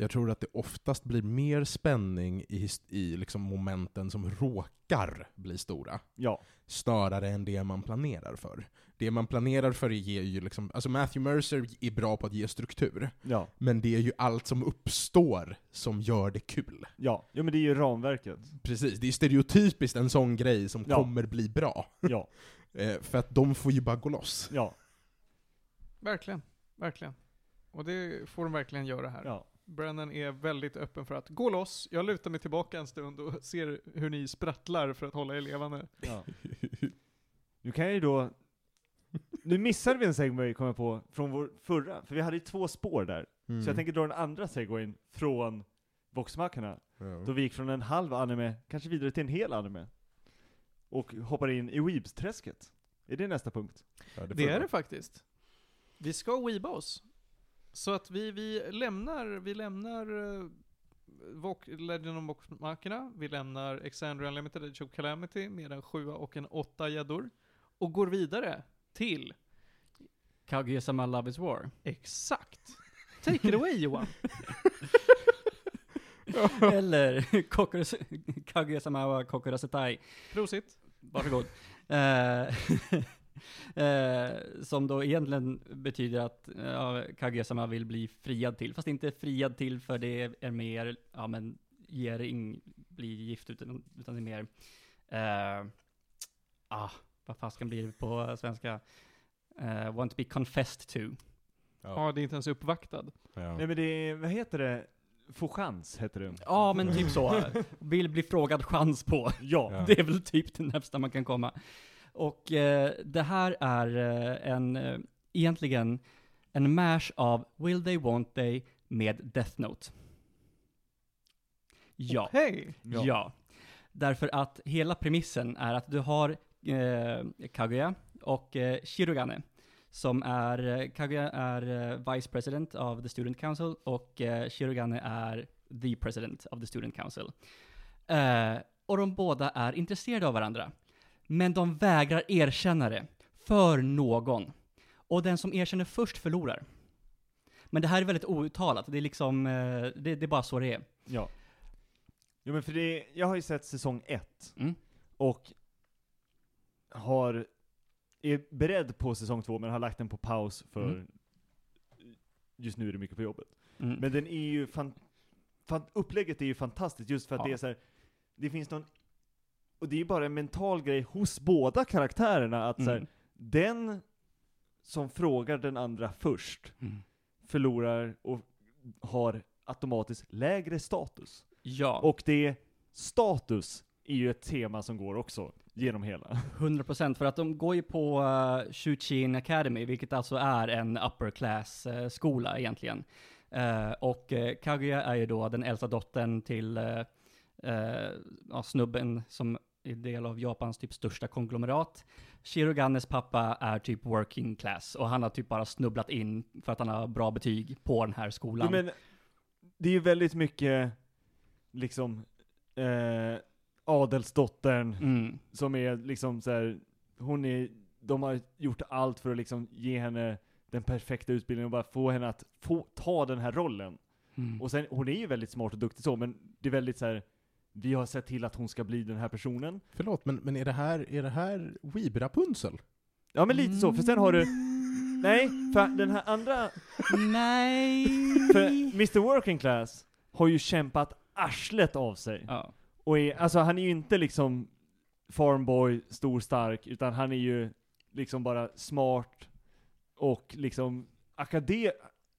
jag tror att det oftast blir mer spänning i, i liksom momenten som råkar bli stora, Ja. snarare än det man planerar för. Det man planerar för ger ju liksom, alltså Matthew Mercer är bra på att ge struktur, Ja. men det är ju allt som uppstår som gör det kul. Ja. ja, men det är ju ramverket. Precis, det är stereotypiskt en sån grej som Ja. kommer bli bra. Ja. <laughs> Eh, för att de får ju bara gå loss. Ja. Verkligen. Verkligen. Och det får de verkligen göra här. Ja. Brennan är väldigt öppen för att gå loss, jag lutar mig tillbaka en stund och ser hur ni sprattlar för att hålla er levande. ja. <laughs> Nu kan jag ju då... Nu missade vi en segway, kom jag på, från vår förra, för vi hade ju två spår där. Mm. Så jag tänker dra den andra segwayen från Voxmackarna. Ja. Då vi gick från en halv anime, kanske vidare till en hel anime. Och hoppar in i Weebs-träsket. Är det nästa punkt? Ja, Det jag är det faktiskt. Vi ska weeba oss. Så att vi, vi lämnar, vi lämnar uh, Vok- Legend of Vox-markerna, vi lämnar Exandria Unlimited Age of Calamity med en sjua och en åtta gäddor. Och går vidare till, Kaguya-sama Love is War. exakt, take it away Johan. <laughs> <laughs> Eller Kaguya-sama wa Kokoro Setai. Prosit. Varsågod. <laughs> <laughs> Eh, som då egentligen betyder att uh, Kaguya-sama vill bli friad till, fast inte friad till för det är mer, ja men, ger ing, bli gift utan, utan det är mer, eh, ah, vad fasken blir det på svenska? Eh, want to be confessed to. Ja, det är inte ens uppvaktad. Ja. Nej men det är, vad heter det? Få chans, heter det. Ja, men typ så. <laughs> Vill bli frågad chans på. Ja. Ja. Det är väl typ det närmsta man kan komma. Och eh, det här är eh, en, eh, egentligen en mash av Will They Want They med Death Note. Ja. Hej! Ja. Därför att hela premissen är att du har eh, Kaguya och eh, Shirogane. Som är, eh, Kaguya är eh, Vice President of the Student Council och eh, Shirogane är the President of the Student Council. Eh, och de båda är intresserade av varandra. Men de vägrar erkänna det för någon. Och den som erkänner först förlorar. Men det här är väldigt outtalat, det är liksom, eh, det, det är bara så det är. Ja. Jo men för det, jag har ju sett säsong ett, Mm. och har, är beredd på säsong två, men har lagt den på paus för Mm. just nu är det mycket på jobbet. Mm. Men den är ju fan, fan, upplägget är ju fantastiskt just för att Ja. det är så här, det finns någon, och det är ju bara en mental grej hos båda karaktärerna att så här, Mm. den som frågar den andra först Mm. förlorar och har automatiskt lägre status. Ja, Och det, status är ju ett tema som går också genom hela. 100% för att de går ju på uh, Shuchin Academy, vilket alltså är en upper class eh, skola egentligen. Eh, och eh, Kaguya är ju då den äldsta dottern till ja, snubben som del av Japans typ största konglomerat. Shiroganes pappa är typ working class och han har typ bara snubblat in för att han har bra betyg på den här skolan. Men det är ju väldigt mycket, liksom, eh, adelsdottern mm. som är liksom så här, hon är, de har gjort allt för att liksom ge henne den perfekta utbildningen och bara få henne att få ta den här rollen. Mm. Och sen, hon är ju väldigt smart och duktig så, men det är väldigt så här. Vi har sett till att hon ska bli den här personen. Förlåt, men, men är det här, är det här Weeb-Rapunzel? Ja men lite så, för sen har du, nej, för den här andra, Nej! för Mr Working Class har ju kämpat arslet av sig. Ja. Och är, alltså han är ju inte liksom farmboy, stor, stark, utan han är ju liksom bara smart och liksom akade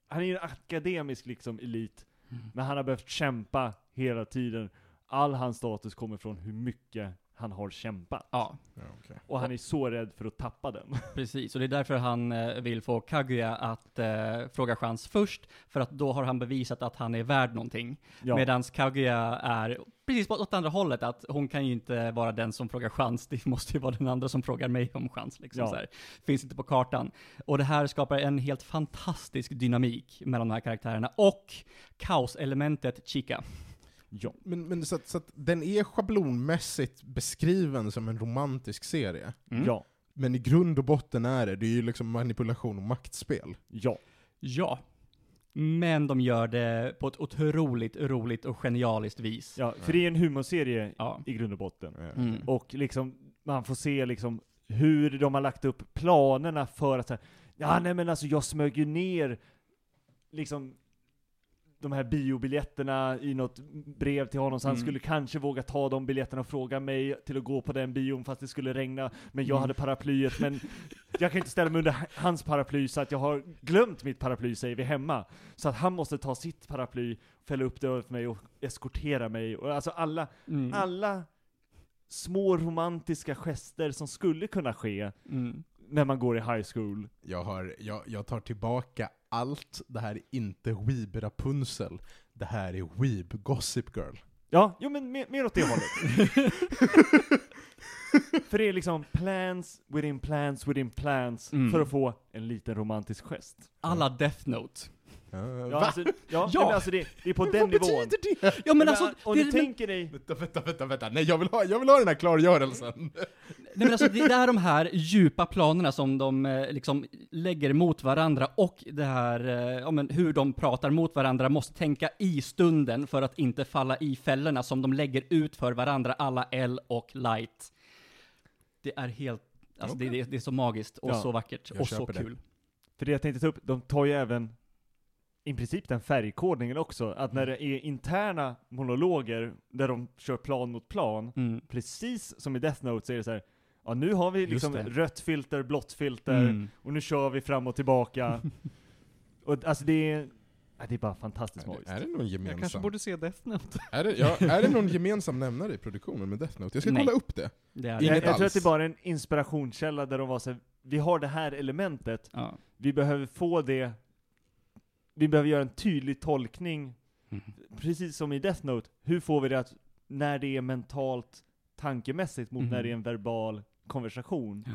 han är ju en akademisk liksom elit, Mm. men han har behövt kämpa hela tiden. All hans status kommer från hur mycket han har kämpat. ja. Ja, okej. Och han är så rädd för att tappa den. <laughs> Precis, och det är därför han eh, vill få Kaguya att eh, fråga chans först, för att då har han bevisat att han är värd någonting. Ja. Medan Kaguya är precis på åt andra hållet, att hon kan ju inte vara den som frågar chans, det måste ju vara den andra som frågar mig om chans. Liksom, Ja. så här. Finns inte på kartan. Och det här skapar en helt fantastisk dynamik mellan de här karaktärerna, och kaoselementet Chica. Ja. Men, men så, att, så att den är schablonmässigt beskriven som en romantisk serie. Mm. Ja. Men i grund och botten är det, det är ju liksom manipulation och maktspel. Ja. Ja. Men de gör det på ett otroligt roligt och genialiskt vis. Ja, för det är en humorserie Ja. i grund och botten. Mm. Och liksom, man får se liksom hur de har lagt upp planerna för att ja nej men alltså jag smög ju ner liksom de här biobiljetterna i något brev till honom, så han Mm. skulle kanske våga ta de biljetterna och fråga mig till att gå på den bion fast det skulle regna, men jag Mm. hade paraplyet, men jag kan inte ställa mig under hans paraply så att jag har glömt mitt paraply säger vi hemma. Så att han måste ta sitt paraply, fälla upp det över mig och eskortera mig, och alltså alla Mm. alla små romantiska gester som skulle kunna ske Mm. när man går i high school. Jag, har, jag, jag tar tillbaka allt, det här är inte Weeb Rapunzel, det här är Weeb Gossip Girl. Ja, jo men mer, mer åt det hållet. <laughs> För det är liksom plans within plans within plans Mm. för att få en liten romantisk gest. Alla Death Note. Ja, alltså, ja, Ja! nej, men alltså det, det är på den Vad nivån. betyder det? Ja men alltså, om det, du men, tänker dig, Vänta, vänta, vänta, vänta, nej jag vill ha, jag vill ha den här klargörelsen. nej, men alltså det, det är de här djupa planerna som de eh, liksom lägger mot varandra och det här, eh, ja men hur de pratar mot varandra måste tänka i stunden för att inte falla i fällorna som de lägger ut för varandra, alla L och Light. Det är helt, alltså det, det, det är så magiskt och Ja, så vackert och så det. kul. för det jag tänkte ta upp, de tar ju även i princip den färgkodningen också, att när det är interna monologer där de kör plan mot plan, Mm. precis som i Death Note så är det så här. Ja nu har vi liksom rött filter, blått filter, Mm. och nu kör vi fram och tillbaka. <laughs> och alltså det är, ja, det är bara fantastiskt Är det, magiskt. är det någon Jag kanske gemensam, borde se Death Note. är det, ja, är det någon <laughs> gemensam nämnare i produktionen med Death Note? Jag ska Nej. kolla upp det. Det är Jag, Inget jag tror alls. att det är bara en inspirationskälla där de var så här, vi har det här elementet, Ja. vi behöver få det, vi behöver göra en tydlig tolkning, Mm. precis som i Death Note, hur får vi det att, när det är mentalt tankemässigt mot Mhm. när det är en verbal konversation. Ja.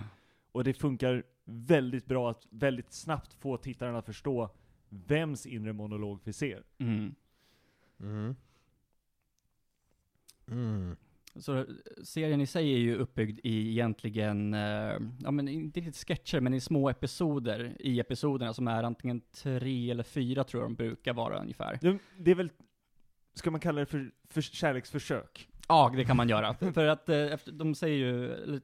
Och det funkar väldigt bra att väldigt snabbt få tittaren att förstå vems inre monolog vi ser. Mm. Mm. Mm. Så eh, serien i sig är ju uppbyggd i egentligen, eh, ja men inte riktigt sketcher, men i små episoder i episoderna som är antingen tre eller fyra tror jag de brukar vara ungefär. Det, det är väl, ska man kalla det för, för kärleksförsök? Ja, det kan man göra. För att eh, efter, de säger ju, eller,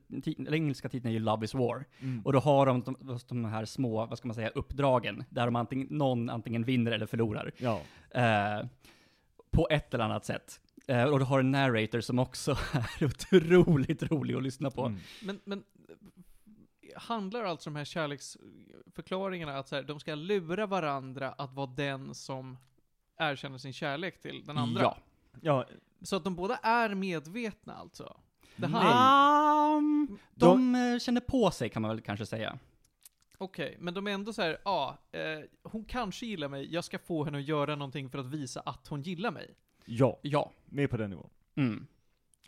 engelska titeln är ju Love is War. Och då har de de, de här små, vad ska man säga, uppdragen, där de antingen, någon antingen vinner eller förlorar. Ja. Eh, på ett eller annat sätt. Eh, och du har en narrator som också <laughs> är otroligt rolig att lyssna på. Mm. Men, men handlar alltså de här kärleksförklaringarna att så här, de ska lura varandra att vara den som erkänner sin kärlek till den andra? Ja. Ja, Så att de båda är medvetna alltså? Det Nej. här, Um, de eh, känner på sig kan man väl kanske säga. Okej, men de är ändå så här, ja, eh, hon kanske gillar mig, jag ska få henne att göra någonting för att visa att hon gillar mig. Ja, Ja. med på den nivån. Mm.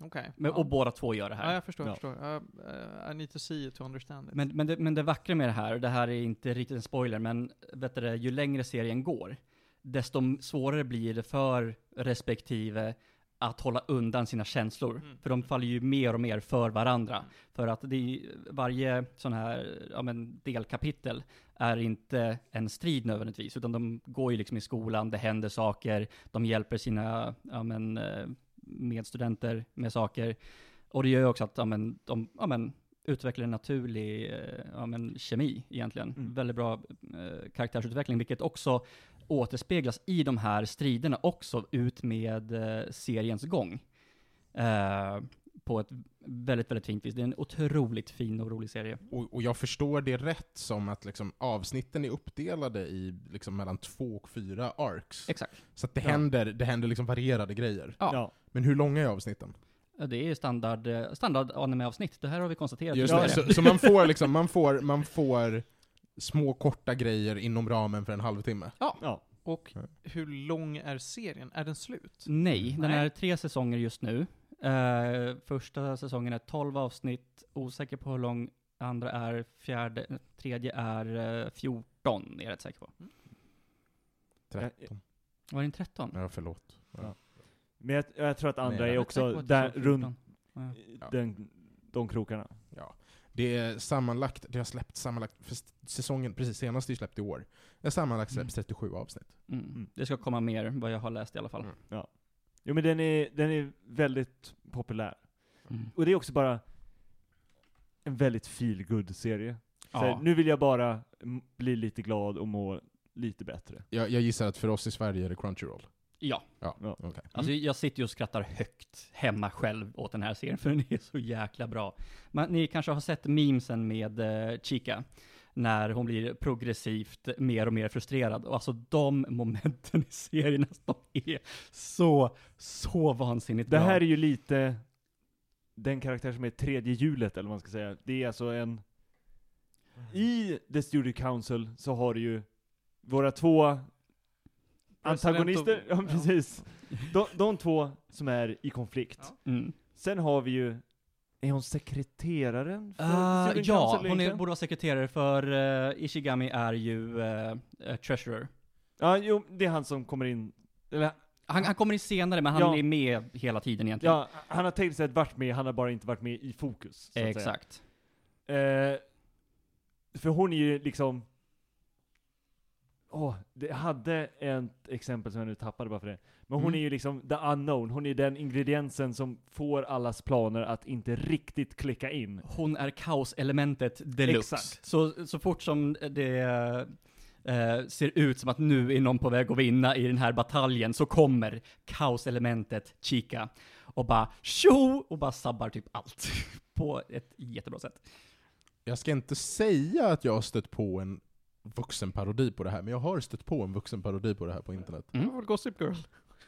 Okej. Men, ja. Och båda två gör det här. Ja, jag förstår, Ja. jag förstår. Uh, uh, I need to see it to understand it. Men, men, det, men det vackra med det här, och det här är inte riktigt en spoiler, men vet du, ju längre serien går, desto svårare blir det för respektive att hålla undan sina känslor. Mm. För de faller ju mer och mer för varandra. För att det varje sån här ja, men, delkapitel är inte en strid nödvändigtvis, utan de går ju liksom i skolan, det händer saker, de hjälper sina ja, men, eh, medstudenter med saker. Och det gör ju också att ja, men, de ja, men, utvecklar en naturlig eh, ja, men, kemi egentligen. Mm. Väldigt bra eh, karaktärsutveckling, vilket också återspeglas i de här striderna också ut med eh, seriens gång. Eh, på ett väldigt, väldigt fint vis. Det är en otroligt fin och rolig serie. Och, och jag förstår det rätt som att liksom avsnitten är uppdelade i liksom mellan två och fyra arcs. Exakt. Så att det Ja. händer, det händer liksom varierade grejer. Ja. Ja. Men hur långa är avsnitten? Ja, Det är ju standard, eh, standard anime-avsnitt. Det här har vi konstaterat. Just det, så, så man får liksom, man får, man får små korta grejer inom ramen för en halvtimme. ja. Och Ja. hur lång är serien? Är den slut? Nej, den Nej. är tre säsonger just nu. Eh, första säsongen är 12 avsnitt, osäker på hur lång andra är, fjärde, tredje är eh, 14, är jag rätt säker på. 13. Var det en 13? Ja, förlåt. Ja. Men jag, jag tror att andra Nej, är också där runt. Ja. den, de krokarna. Ja. Det är sammanlagt, det har släppt sammanlagt, för säsongen, precis senast är släppt i år. Det har sammanlagt släppts 37 avsnitt. Mm. Mm. Det ska komma mer, vad jag har läst i alla fall. Mm. Jo men den är, den är väldigt populär. Mm. Och det är också bara en väldigt feel good serie Så här, Ja. Nu vill jag bara mm, bli lite glad och må lite bättre. Jag, jag gissar att för oss i Sverige är det Crunchyroll. Ja, Ja, okej. alltså jag sitter ju och skrattar högt hemma själv åt den här serien, för den är så jäkla bra. Men ni kanske har sett memesen med uh, Chica, när hon blir progressivt mer och mer frustrerad. Och alltså de momenten i serien, alltså, de är så, så vansinnigt Det bra. här är ju lite den karaktär som är tredje hjulet, eller vad man ska säga. Det är alltså en... I The Studio Council så har du ju våra två antagonister, och- ja, ja. precis. <laughs> De, de två som är i konflikt. Ja. Mm. Sen har vi ju, är hon sekreteraren för Uh, ja, hon är, borde vara sekreterare för uh, Ishigami är ju uh, uh, treasurer. Ja, jo, det är han som kommer in, eller Han, han kommer in senare, men han Ja. är med hela tiden egentligen. ja, han har tänkt sig att varit med, han har bara inte varit med i fokus. så att säga. Exakt. Eh, för hon är ju liksom... Åh, det jag hade ett exempel som jag nu tappade bara för det. Men hon Mm. är ju liksom the unknown, hon är den ingrediensen som får allas planer att inte riktigt klicka in. Hon är kaoselementet deluxe. Exakt. Så, så fort som det eh, ser ut som att nu är någon på väg att vinna i den här bataljen, så kommer kaoselementet Chica och bara tjo! Och bara sabbar typ allt. <laughs> på ett jättebra sätt. Jag ska inte säga att jag har stött på en vuxenparodi på det här, men jag har stött på en vuxenparodi på det här på internet. Väl Gossip Girl?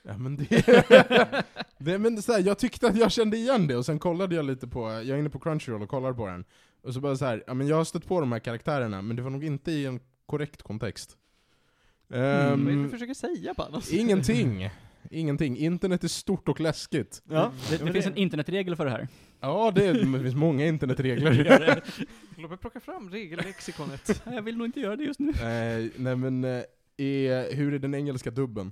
Ja men det... <laughs> det men så här, jag tyckte att jag kände igen det, och sen kollade jag lite på, jag är inne på Crunchyroll och kollar på den. Och så bara så här, ja men jag har stött på de här karaktärerna, men det var nog inte i en korrekt kontext. Vad är det du försöker säga Panos? ingenting. <laughs> Ingenting. Internet är stort och läskigt. Ja, Det, det finns en internetregel för det här. Ja, det, det finns många internetregler. <laughs> Låt mig plocka fram regellexikonet. <laughs> Jag vill nog inte göra det just nu. Eh, nej men, eh, är, hur är den engelska dubben?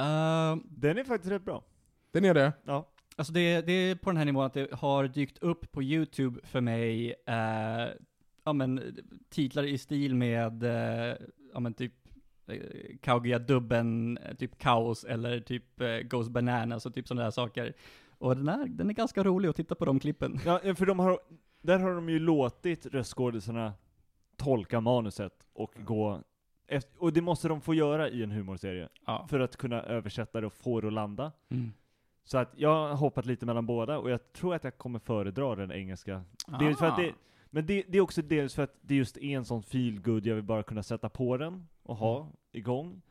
Uh, Den är faktiskt rätt bra. Den är det? Ja. Alltså det, det är på den här nivån att det har dykt upp på YouTube för mig, eh, ja men, titlar i stil med, eh, ja men typ, Kaugia-dubben, eh, typ Kaos, eller typ eh, Goes Bananas och typ sådana där saker. Och den är, den är ganska rolig att titta på de klippen. Ja, för de har, där har de ju låtit röstskådisarna tolka manuset och gå efter, och det måste de få göra i en humorserie, Ja. för att kunna översätta det och få det att landa. Mm. Så att jag har hoppat lite mellan båda, och jag tror att jag kommer föredra den engelska. Dels för att det, men det, det är också dels för att det just är en sån feel good jag vill bara kunna sätta på den och ha igång.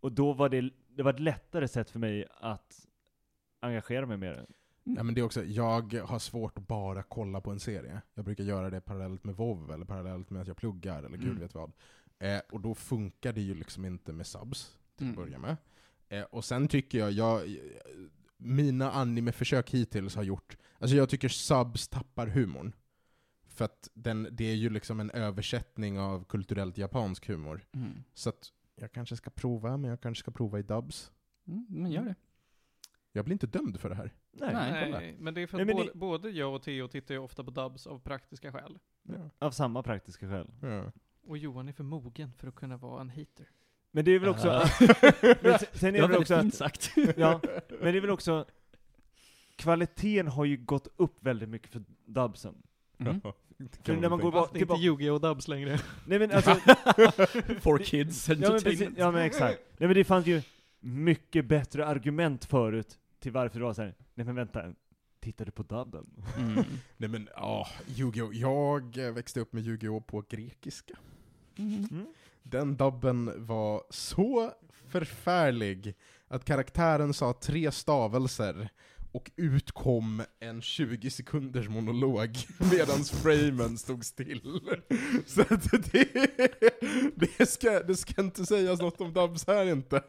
Och då var det, det var ett lättare sätt för mig att engagera mig med det. Ja, men det är också, jag har svårt att bara kolla på en serie. Jag brukar göra det parallellt med WoW eller parallellt med att jag pluggar eller gud Mm. vet vad. Eh, och då funkar det ju liksom inte med subs till att Mm. börja med. Eh, och sen tycker jag, jag, mina anime-försök hittills har gjort, alltså jag tycker subs tappar humorn. För att den, det är ju liksom en översättning av kulturellt japansk humor. Mm. Så att jag kanske ska prova, men jag kanske ska prova i dubs. Mm, men gör det. Jag blir inte dömd för det här. Nej. Nej. Nej, men det är för Nej, att men både, det- både jag och Theo tittar ju ofta på dubs av praktiska skäl. Ja. Av samma praktiska skäl. Ja. Och Johan är för mogen för att kunna vara en hater. Men det är väl också, Ah. <laughs> men sen- sen Det är var det väl väldigt också fint att, sagt. <laughs> ja, men det är väl också, kvaliteten har ju gått upp väldigt mycket för dubsen. Mm. För när man går Fast det är inte tillbaka, Yu-Gi-Oh! dubs längre. nej men alltså, <laughs> For kids ja men, precis, entertainment. ja men exakt. Nej men det fanns ju mycket bättre argument förut till varför det var såhär, nej men vänta, tittar du på dubben? Mm. <laughs> Nej men ja, Yu-Gi-Oh! Jag växte upp med Yu-Gi-Oh! på grekiska. Mm. Den dubben var så förfärlig att karaktären sa tre stavelser och utkom en 20 sekunders monolog <laughs> medans framen stod still. <laughs> Så att det, det, ska, det ska inte sägas något om dubs här inte.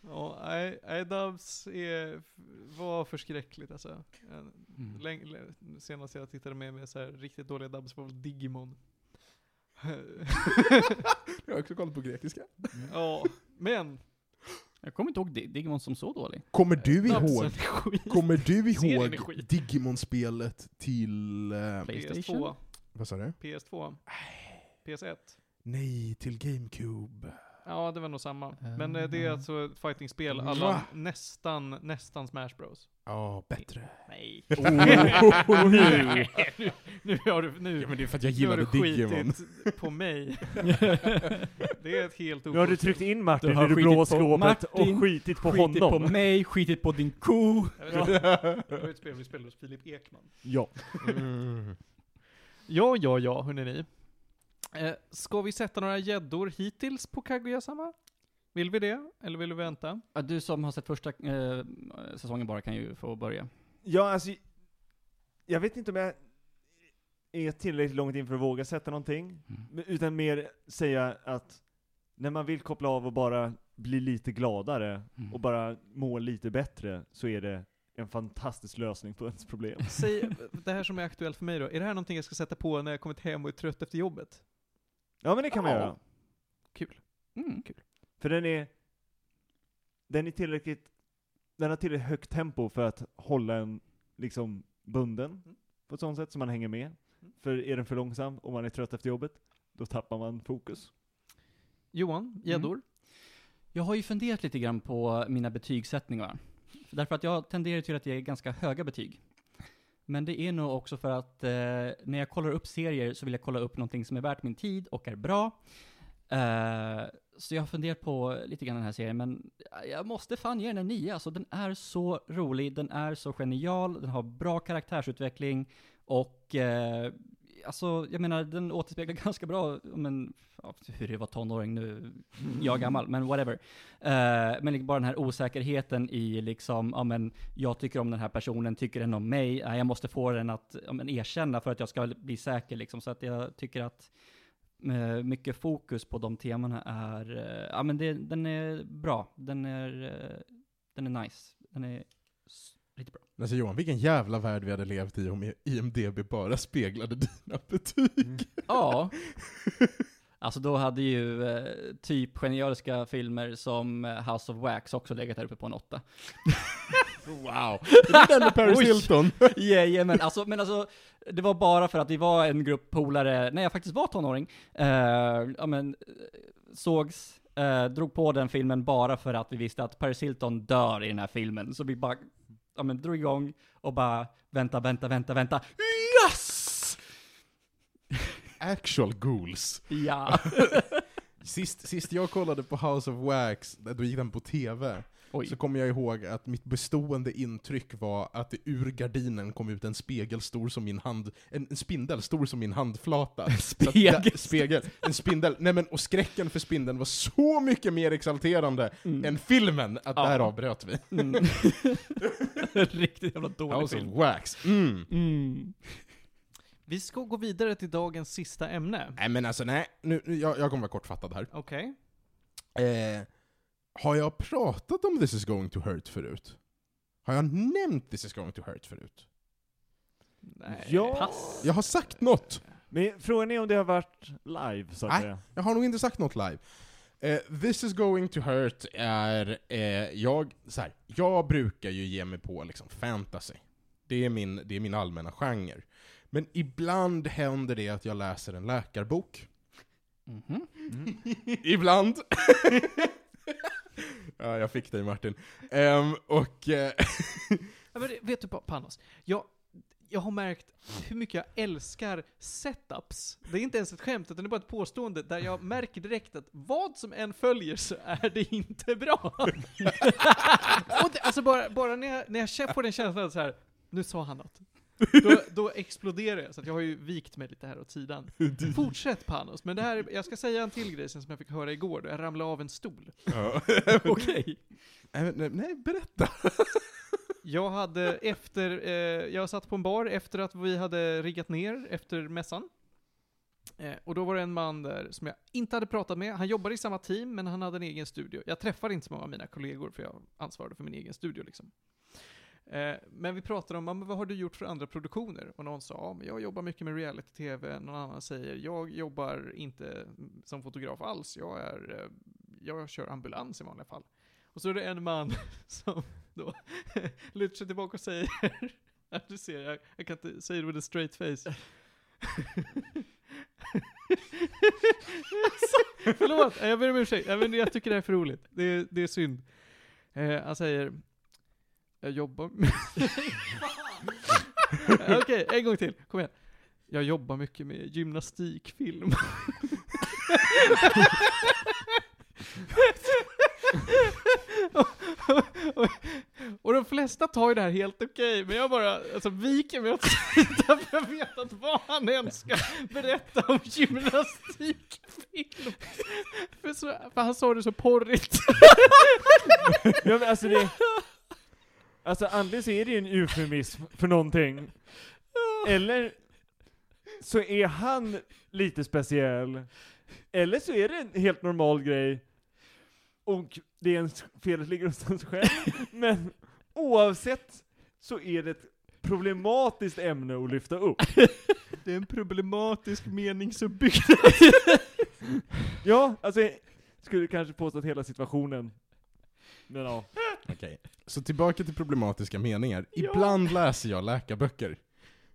Ja, nej, nej, dubs är, var förskräckligt alltså. Mm. Läng, senast jag tittade med mig så här riktigt dåliga dubs var väl Digimon. <laughs> Jag har också kollat på grekiska. ja, men Jag kommer inte ihåg Dig- Digimon som så dålig. Kommer du ihåg, skit. kommer du Serien är ihåg skit. Digimon-spelet till... Eh, PlayStation? PS2. vad sa du? PS2. PS1. Nej, till GameCube. Ja, det var nog samma. Men eh, det är Ah. alltså ett fightingspel Va? alla nästan, nästan Smash Bros. Ja, bättre. Nej. Oh, <laughs> nu, nu har du, nu, Ja, men det är för att jag nu har gillade du Digimon. skitit på mig. <laughs> Det är ett helt Nu har du tryckt in Martin Du har i det skitit blå på skåpet Martin, och skitit på skitit honom. på mig, skitit på din ko. Jag vet inte, Det var ett spel vi spelade hos Filip Ekman. Ja. Mm. Ja, ja, ja, hörni ni. Eh, ska vi sätta några gäddor hittills på Kaguya-sama? Vill vi det? Eller vill vi vänta? Ja, Du som har sett första eh, säsongen bara kan ju få börja. Ja, alltså, jag vet inte om jag är tillräckligt långt in för att våga sätta någonting, Mm. utan mer säga att när man vill koppla av och bara bli lite gladare Mm. och bara må lite bättre, så är det en fantastisk lösning på ens problem. Säg <laughs> det här som är aktuellt för mig då. Är det här någonting jag ska sätta på när jag kommit hem och är trött efter jobbet? Ja men det kan man Ja. göra. Kul. Mm. För den är, den är tillräckligt, den har tillräckligt högt tempo för att hålla en liksom bunden Mm. på ett sånt sätt så man hänger med. Mm. För är den för långsam och man är trött efter jobbet, då tappar man fokus. Johan, gäddor? Jag har ju funderat lite grann på mina betygssättningar. Därför att jag tenderar till att ge ganska höga betyg. Men det är nog också för att eh, när jag kollar upp serier så vill jag kolla upp någonting som är värt min tid och är bra. Eh, så jag har funderat på lite grann den här serien, men eh, jag måste fan ge den en nia. Alltså den är så rolig, den är så genial, den har bra karaktärsutveckling och eh, alltså, jag menar, den återspeglar <laughs> ganska bra, men, ja, hur det var tonåring nu, jag är gammal, men whatever. Uh, men liksom bara den här osäkerheten i liksom, ja men, jag tycker om den här personen, tycker den om mig, eh, jag måste få den att ja, men, erkänna för att jag ska bli säker liksom, så att jag tycker att uh, mycket fokus på de temana är, uh, ja men det, den är bra, den är, den är nice, den är riktigt bra. Alltså Johan, vilken jävla värld vi hade levt i om IMDB bara speglade dina betyg. Ja. Alltså då hade ju eh, typ genialiska filmer som eh, House of Wax också legat där uppe på en åtta. Wow! Det är den med Paris <laughs> Oj. Hilton. Yeah, men alltså, men alltså, det var bara för att vi var en grupp polare, när jag faktiskt var tonåring, eh, ja men, eh, sågs, eh, drog på den filmen bara för att vi visste att Paris Hilton dör i den här filmen. Så vi bara, ja men drog igång och bara, vänta, vänta, vänta, vänta, yes! <laughs> Actual ghouls. Ja. <laughs> Sist, sist jag kollade på House of Wax, då gick den på TV, Oj. så kommer jag ihåg att mitt bestående intryck var att det ur gardinen kom ut en spegel stor som min hand, en, en spindel stor som min handflata. <laughs> Så att Spegel. där- spegel. En spindel. Nej men, och skräcken för spindeln var så mycket mer exalterande Mm. än filmen, att Ja. därav bröt vi. Mm. <laughs> <laughs> Riktigt jävla dålig House film. of Wax. Mm. Mm. Vi ska gå vidare till dagens sista ämne. Nej men alltså nej, nu, nu, jag, jag kommer vara kortfattad här. Okej. Eh, har jag pratat om This is going to hurt förut? Har jag nämnt This is going to hurt förut? Nej. Ja. Pass. Jag har sagt något! Men frågan är om det har varit live, så att Nej. säga. Jag har nog inte sagt något live. Eh, This is going to hurt är, eh, jag, så här, jag brukar ju ge mig på liksom fantasy. Det är, min, det är min allmänna genre. Men ibland händer det att jag läser en läkarbok. Mhm. Ibland. <laughs> <laughs> ja, jag fick dig Martin. Ehm, och... eh, Ja, men vet du, Pa- Panos? Jag, jag har märkt hur mycket jag älskar setups. Det är inte ens ett skämt, utan det är bara ett påstående där jag märker direkt att vad som än följer så är det inte bra. <laughs> Och det, alltså bara, bara när jag, när jag på den känslan så här, nu sa han något. Då, då exploderar jag, så att jag har ju vikt mig lite här åt sidan. <laughs> Fortsätt Panos, men det här, jag ska säga en till grej sen som jag fick höra igår, då jag ramlade av en stol. ja. <laughs> Okej. Nej, men, nej, nej, berätta. <laughs> Jag hade efter, eh, jag satt på en bar efter att vi hade riggat ner efter mässan. Eh, och då var det en man där som jag inte hade pratat med. Han jobbade i samma team, men han hade en egen studio. Jag träffade inte så många av mina kollegor, för jag ansvarade för min egen studio liksom. Eh, men vi pratade om, men vad har du gjort för andra produktioner? Och någon sa, ja, men jag jobbar mycket med reality-tv. Någon annan säger, jag jobbar inte som fotograf alls. Jag är, eh, jag kör ambulans i vanliga fall. Och så är det en man <laughs> som då <laughs> lutar sig tillbaka och säger, <laughs> du ser, jag, jag kan inte säga det with a straight face. Alltså, förlåt, jag ber om ursäkt, jag, men jag tycker det här är för roligt. Det, är- det är synd. Eh, han säger, jag jobbar med... <laughs> Okej, en gång till, kom igen. Jag jobbar mycket med gymnastikfilm. och, <laughs> och, och de flesta tar ju det här helt okej, men jag bara alltså, viker mig åt sidan för jag vet att vad han än ska berätta om gymnastikfilm. För, så, för han sa det så porrigt. Ja, men alltså det... Alltså antingen så är det ju en eufemism för någonting, eller så är han lite speciell, eller så är det en helt normal grej, och det är en felet ligger hos en själv, <laughs> men oavsett så är det ett problematiskt ämne att lyfta upp. Det är en problematisk meningsuppbyggnad. <laughs> Ja, alltså jag skulle kanske påstå att hela situationen, men ja. Okej. Så tillbaka till problematiska meningar. Ja. Ibland läser jag läkarböcker.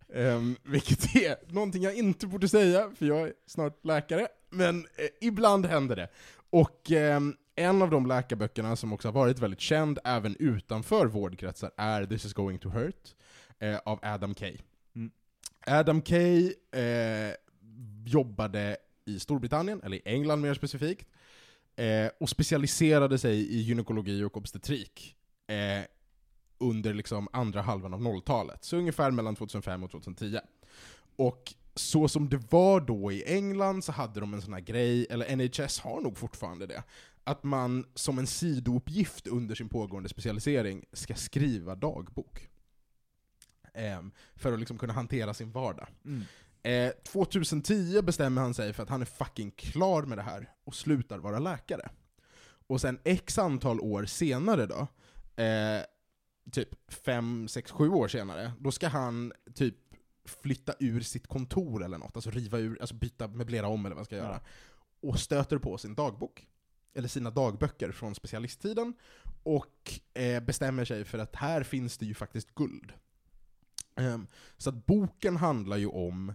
Um, vilket är någonting jag inte borde säga, för jag är snart läkare. Men eh, ibland händer det. Och ehm, en av de läkarböckerna som också har varit väldigt känd även utanför vårdkretsar är This is going to hurt, eh, av Adam Kay. Mm. Adam Kay eh, jobbade i Storbritannien, eller i England mer specifikt, eh, och specialiserade sig i gynekologi och obstetrik eh, under liksom andra halvan av 0-talet, så ungefär mellan 2005 och 2010. Och så som det var då i England så hade de en sån här grej, eller NHS har nog fortfarande det, att man som en sidouppgift under sin pågående specialisering ska skriva dagbok. Eh, för att liksom kunna hantera sin vardag. Mm. Eh, 2010 bestämmer han sig för att han är fucking klar med det här och slutar vara läkare. Och sen x antal år senare då, eh, typ 5, 6, 7 år senare, då ska han typ flytta ur sitt kontor eller något, alltså riva ur, alltså byta, möblera om eller vad han ska Ja. göra. Och stöter på sin dagbok, eller sina dagböcker från specialisttiden, och eh, bestämmer sig för att här finns det ju faktiskt guld. Ehm, så att boken handlar ju om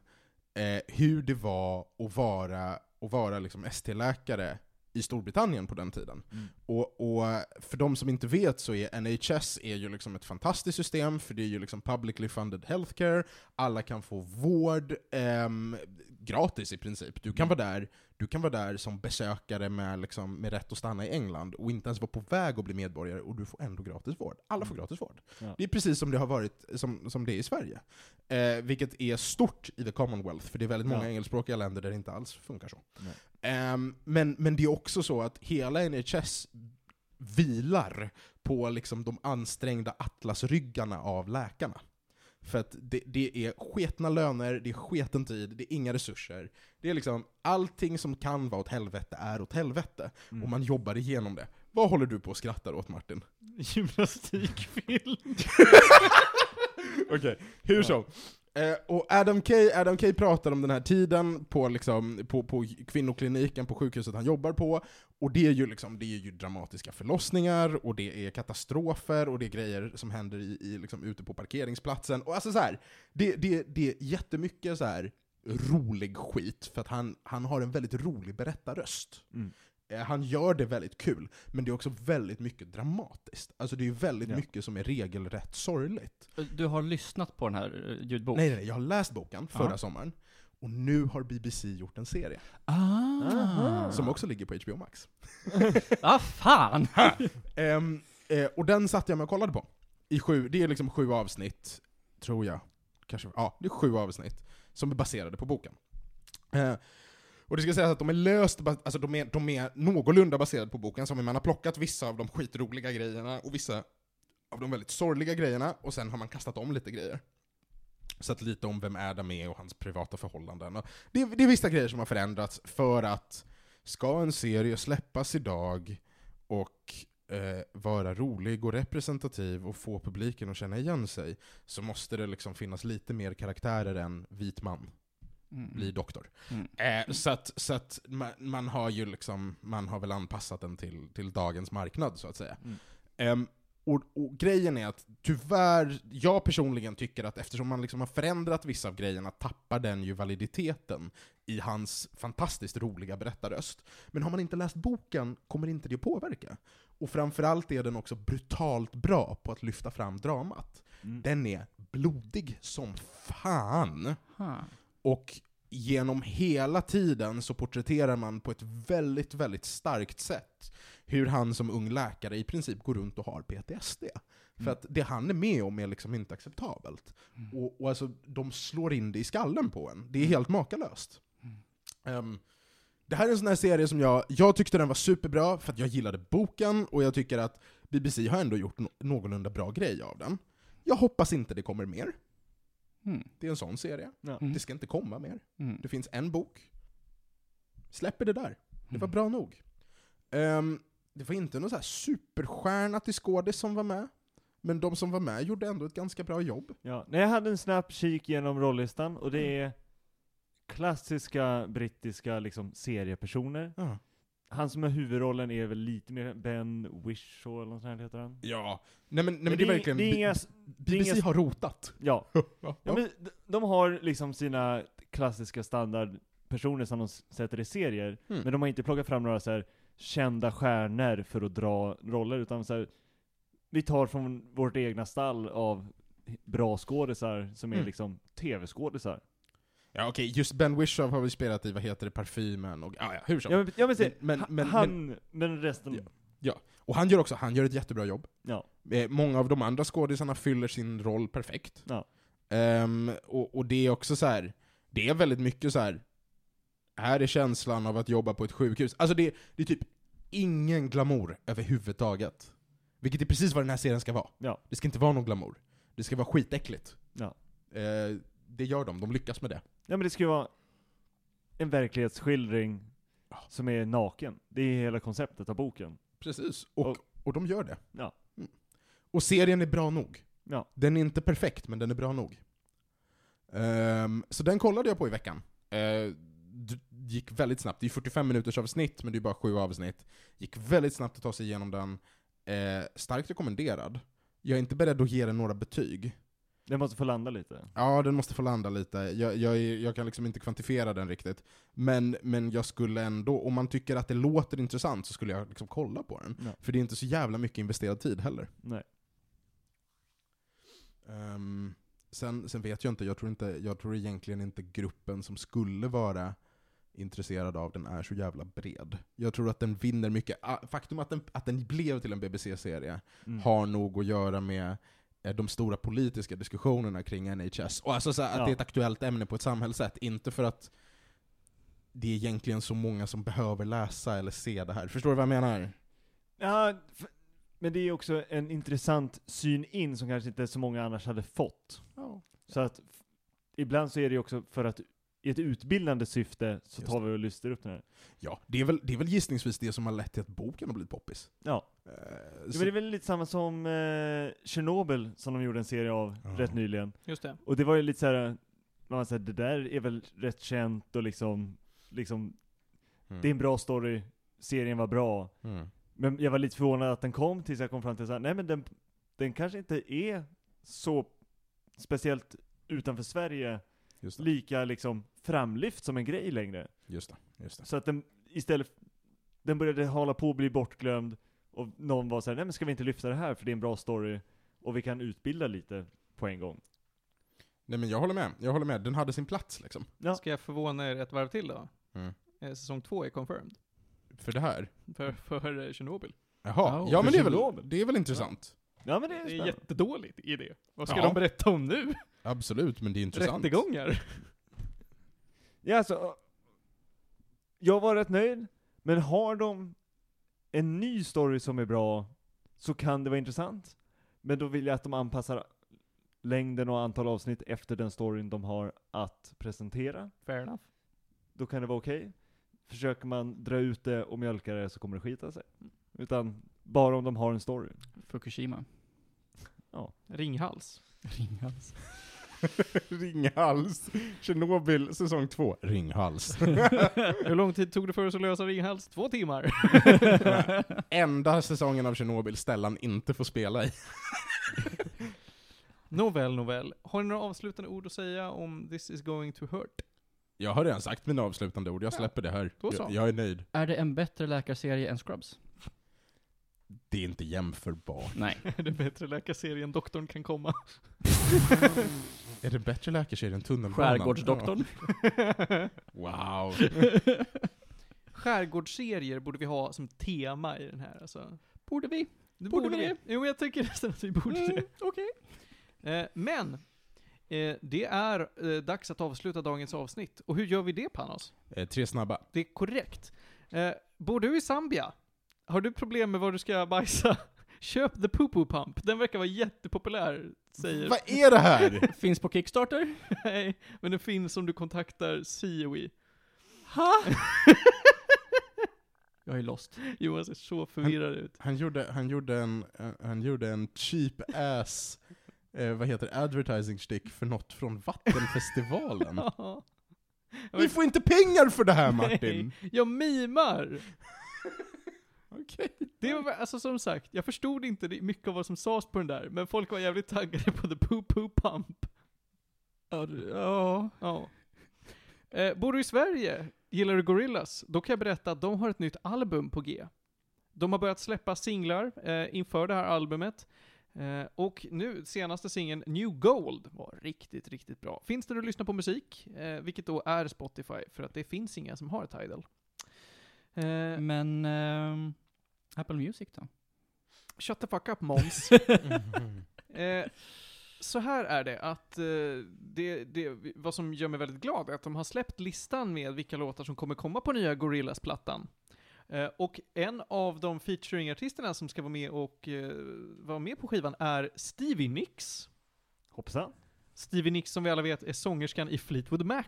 eh, hur det var att vara, att vara liksom ST-läkare i Storbritannien på den tiden. Mm. Och, och för de som inte vet så är NHS är ju liksom ett fantastiskt system, för det är ju liksom publicly funded healthcare, alla kan få vård ehm, gratis i princip. Du kan, vara där, du kan vara där som besökare med, liksom, med rätt att stanna i England och inte ens vara på väg att bli medborgare och du får ändå gratis vård. Alla får gratis vård. Ja. Det är precis som det har varit som, som det är i Sverige. Eh, vilket är stort i the Commonwealth, för det är väldigt många Ja. engelskspråkiga länder där det inte alls funkar så. Ehm, men, men det är också så att hela NHS vilar på liksom de ansträngda atlasryggarna av läkarna. För att det, det är sketna löner, det är sketen tid, det är inga resurser. Det är liksom, allting som kan vara åt helvete är åt helvete. Mm. Och man jobbar igenom det. Vad håller du på att skratta åt Martin? Gymnastikfilm. <laughs> Okej, hur Ja. som. Eh, och Adam Kay, Adam Kay pratar om den här tiden på, liksom, på, på kvinnokliniken på sjukhuset han jobbar på, och det är, ju liksom, det är ju dramatiska förlossningar, och det är katastrofer, och det är grejer som händer i, i, liksom, ute på parkeringsplatsen. Och alltså så här, det, det, det är jättemycket så här rolig skit, för att han, han har en väldigt rolig berättarröst. Mm. Eh, Han gör det väldigt kul, men det är också väldigt mycket dramatiskt. Alltså det är väldigt Ja. mycket som är regelrätt sorgligt. Du har lyssnat på den här eh, ljudboken? Nej, nej, nej, jag har läst boken förra Ja. sommaren, och nu har BBC gjort en serie, Ah! som också ligger på HBO Max. <laughs> Ah, fan! <laughs> Ehm, eh, och den satt jag med och kollade på. I sju, det är liksom sju avsnitt, tror jag. Kanske, ja, det är sju avsnitt som är baserade på boken. Eh, och det ska sägas att de är löst, alltså de är, de är någorlunda baserade på boken, som man har plockat vissa av de skitroliga grejerna och vissa av de väldigt sorgliga grejerna, och sen har man kastat om lite grejer. Så att lite om vem Adam är och hans privata förhållanden. Och det, är- det är vissa grejer som har förändrats för att ska en serie släppas idag och eh, vara rolig och representativ och få publiken att känna igen sig, så måste det liksom finnas lite mer karaktärer än vit man. Mm. bli doktor. Mm. Eh, så att, så att man, man har ju liksom, man har väl anpassat den till, till dagens marknad så att säga. Mm. Ehm, och, och grejen är att tyvärr, jag personligen tycker att eftersom man liksom har förändrat vissa av grejerna tappar den ju validiteten i hans fantastiskt roliga berättarröst. Men har man inte läst boken kommer inte det påverka. Och framförallt är den också brutalt bra på att lyfta fram dramat. Mm. Den är blodig som fan. Ha. Och genom hela tiden så porträtterar man på ett väldigt, väldigt starkt sätt hur han som ung läkare i princip går runt och har PTSD. För Mm. att det han är med om är liksom inte acceptabelt. Mm. Och, och alltså, de slår in det i skallen på en. Det är helt makalöst. Mm. Ehm, det här är en sån här serie som jag, jag tyckte den var superbra för att jag gillade boken, och jag tycker att BBC har ändå gjort no någorlunda bra grej av den. Jag hoppas inte det kommer mer. Mm. Det är en sån serie. Ja. Mm. Det ska inte komma mer. Mm. Det finns en bok. Släpper det där. Det var Mm. bra nog. Ehm, det var inte någon så här superstjärna till skådis som var med. Men de som var med gjorde ändå ett ganska bra jobb. Ja, när jag hade en snabb kik genom rollistan, och det är klassiska brittiska liksom seriepersoner. Ja. Han som är huvudrollen är väl lite mer Ben Whishaw eller något sånt här heter han. Ja. Nej men, nej, men det, det är verkligen... det är inga, BBC inga- har rotat. ja. <laughs> Ja. ja men de, de har liksom sina klassiska standardpersoner som de sätter i serier, Mm. men de har inte plockat fram några så här kända stjärnor för att dra roller, utan så här, vi tar från vårt egna stall av bra skådisar som är Mm. liksom tv-skådisar. Ja okej, just Ben Whishaw har vi spelat i, vad heter det, Parfymen och ja, ja hur som. Ja men, ja, men, se, Men- men- han, men, resten, Ja. Och han gör också, han gör ett jättebra jobb. ja. Eh, Många av de andra skådisarna fyller sin roll perfekt. Ja. Ehm, och, och det är också så här. det är väldigt mycket så här. här är känslan av att jobba på ett sjukhus. Alltså det, det är typ ingen glamour överhuvudtaget. Vilket är precis vad den här serien ska vara. Ja. Det ska inte vara någon glamour. Det ska vara skitäckligt. Ja. Eh, det gör de, de lyckas med det. Ja men det ska ju vara en verklighetsskildring som är naken. Det är hela konceptet av boken. Precis. Och, Och- de gör det. Ja. Mm. Och serien är bra nog. Ja. Den är inte perfekt, men den är bra nog. Ehm, så den kollade jag på i veckan. Uh, gick väldigt snabbt. Det är 45 minuters avsnitt, men det är bara sju avsnitt. Gick väldigt snabbt att ta sig igenom den. Eh, starkt rekommenderad. Jag är inte beredd att ge den några betyg. Den måste få landa lite. Ja, den måste få landa lite. Jag, jag, jag kan liksom inte kvantifiera den riktigt. Men, men jag skulle ändå, om man tycker att det låter intressant så skulle jag liksom kolla på den. Ja. För det är inte så jävla mycket investerad tid heller. Nej. Ehm, sen, sen vet jag inte, jag tror inte, jag tror egentligen inte gruppen som skulle vara intresserad av den är så jävla bred. Jag tror att den vinner mycket. Ah, Faktum att den, att den blev till en BBC-serie Mm. har nog att göra med de stora politiska diskussionerna kring NHS. Och alltså så att Ja. det är ett aktuellt ämne på ett samhällssätt, inte för att det är egentligen så många som behöver läsa eller se det här. Förstår du vad jag menar? Ja, men det är också en intressant syn in som kanske inte så många annars hade fått. Ja. Så att ibland så är det också för att i ett utbildande syfte så Just tar vi och lyfter upp den här. Ja, det är, väl, det är väl gissningsvis det som har lett till att boken har blivit poppis. Ja. Eh, Det så- var väl lite samma som eh, Chernobyl som de gjorde en serie av Ja. rätt nyligen. Just det. Och det var ju lite såhär, man säger det där är väl rätt känt och liksom, liksom, Mm. det är en bra story, serien var bra. Mm. Men jag var lite förvånad att den kom tills jag kom fram till såhär, nej men den, den kanske inte är så speciellt utanför Sverige det. Lika liksom framlyft som en grej längre. Just det. Just det. Så att den istället, den började hålla på att bli bortglömd och någon var såhär, nej men ska vi inte lyfta det här för det är en bra story och vi kan utbilda lite på en gång. Nej men jag håller med. Jag håller med. Den hade sin plats liksom. Ja. Ska jag förvåna er ett varv till då? Mm. Eh, Säsong två är confirmed. För det här. För, för eh, Chernobyl. Jaha. Oh, ja men det är, väl, det är väl intressant? Ja men det är, Det är jättedåligt i det. Vad ska Ja. de berätta om nu? Absolut, men det är intressant. Rättegångar? <laughs> Ja, alltså, jag var rätt nöjd, men har de en ny story som är bra, så kan det vara intressant. Men då vill jag att de anpassar längden och antal avsnitt efter den storyn de har att presentera. Fair enough. Då kan det vara okej. Försöker man dra ut det och mjölka det så kommer det skita sig. Utan bara om de har en story. Fukushima. Ringhals. Ringhals. <laughs> Ringhals. Tjernobyl säsong två. Ringhals. <laughs> Hur lång tid tog det för oss att lösa Ringhals? Två timmar. <laughs> Enda säsongen av Tjernobyl Stellan inte får spela i. Nåväl, nåväl. Har ni några avslutande ord att säga om This is going to hurt? Jag har redan sagt mina avslutande ord, jag släpper det här. då så. Jag, jag är nöjd. Är det en bättre läkarserie än Scrubs? Det är inte jämförbart. Nej. <laughs> Är det bättre läkarserien Doktorn kan komma? <laughs> Är det bättre läkarserie än Tunnelbanan? Skärgårdsdoktorn. Ja. Wow. <laughs> Skärgårdsserier borde vi ha som tema i den här alltså. Borde vi? Det Borde vi det? Jo, jag tycker nästan att vi borde det. Mm, Okej. Eh, men, eh, det är eh, dags att avsluta dagens avsnitt. Och hur gör vi det Panos? Eh, tre snabba. Det är korrekt. Eh, bor du i Zambia? Har du problem med var du ska bajsa? <laughs> Köp The Poo Poo Pump. Den verkar vara jättepopulär, säger... Vad är det här? <laughs> Finns på Kickstarter? <laughs> Nej, men den finns om du kontaktar COE. Ha? Jag är lost. Johan ser så förvirrad ut. Han gjorde, han gjorde en, eh, han gjorde en cheap ass, eh, vad heter det, advertising stick för något från Vattenfestivalen. Ja. Vi får inte pengar för det här Martin! Nej, jag mimar! Okej. Det var, alltså som sagt, jag förstod inte mycket av vad som sades på den där, men folk var jävligt taggade på The Poo Poo Pump. Ja. ja. Ja. Eh, bor du i Sverige? Gillar du Gorillaz? Då kan jag berätta att de har ett nytt album på G. De har börjat släppa singlar eh, inför det här albumet. Eh, och nu, senaste singeln, New Gold, var riktigt, riktigt bra. Finns det att lyssna på musik, eh, vilket då är Spotify, för att det finns inga som har Tidal. Eh, Men, ehm, Apple Music då? shut the fuck up Måns. <laughs> Eh, så här är det, att eh, det, det, vad som gör mig väldigt glad är att de har släppt listan med vilka låtar som kommer komma på nya Gorillaz-plattan. Eh, och en av de featuring-artisterna som ska vara med och eh, vara med på skivan är Stevie Nicks. Hoppsan. Stevie Nicks som vi alla vet är sångerskan i Fleetwood Mac.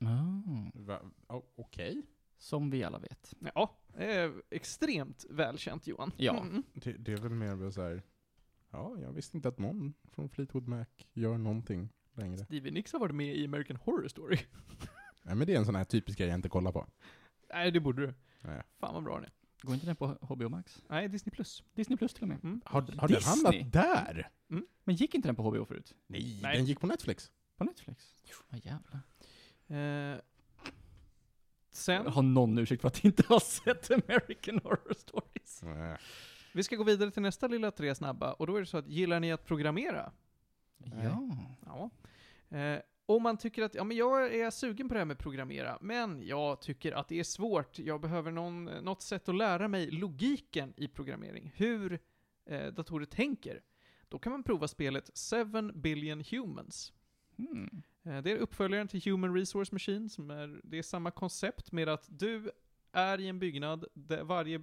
Ah? Oh, Okej. som vi alla vet. Ja, eh, extremt välkänt Johan. Ja. Mm. Det, det är väl mer bara så här. ja, jag visste inte att någon från Fleetwood Mac gör någonting längre. Stevie Nicks har varit med i American Horror Story. <laughs> Nej men det är en sån här typisk grej jag inte kollar på. Nej, det borde du. Nej. Fan vad bra den är. Går inte den på HBO Max? Nej, Disney Plus. Disney Plus till och med. Mm. Har, har den hamnat där? Men gick inte den på HBO förut? Nej, Nej. den gick på Netflix. På Netflix? Ja jävlar. Eh, sen, har någon ursäkt för att inte ha sett American Horror Stories. Nej. vi ska gå vidare till nästa lilla tre snabba, och då är det så att, gillar ni att programmera? Ja. Ja. Eh, om man tycker att, ja men jag är sugen på det här med programmera, men jag tycker att det är svårt, jag behöver någon, något sätt att lära mig logiken i programmering, hur eh, datorer tänker. Då kan man prova spelet 7 billion humans. Hmm. Eh, Det är uppföljaren till Human Resource Machine, som är, det är samma koncept med att du är i en byggnad, där varje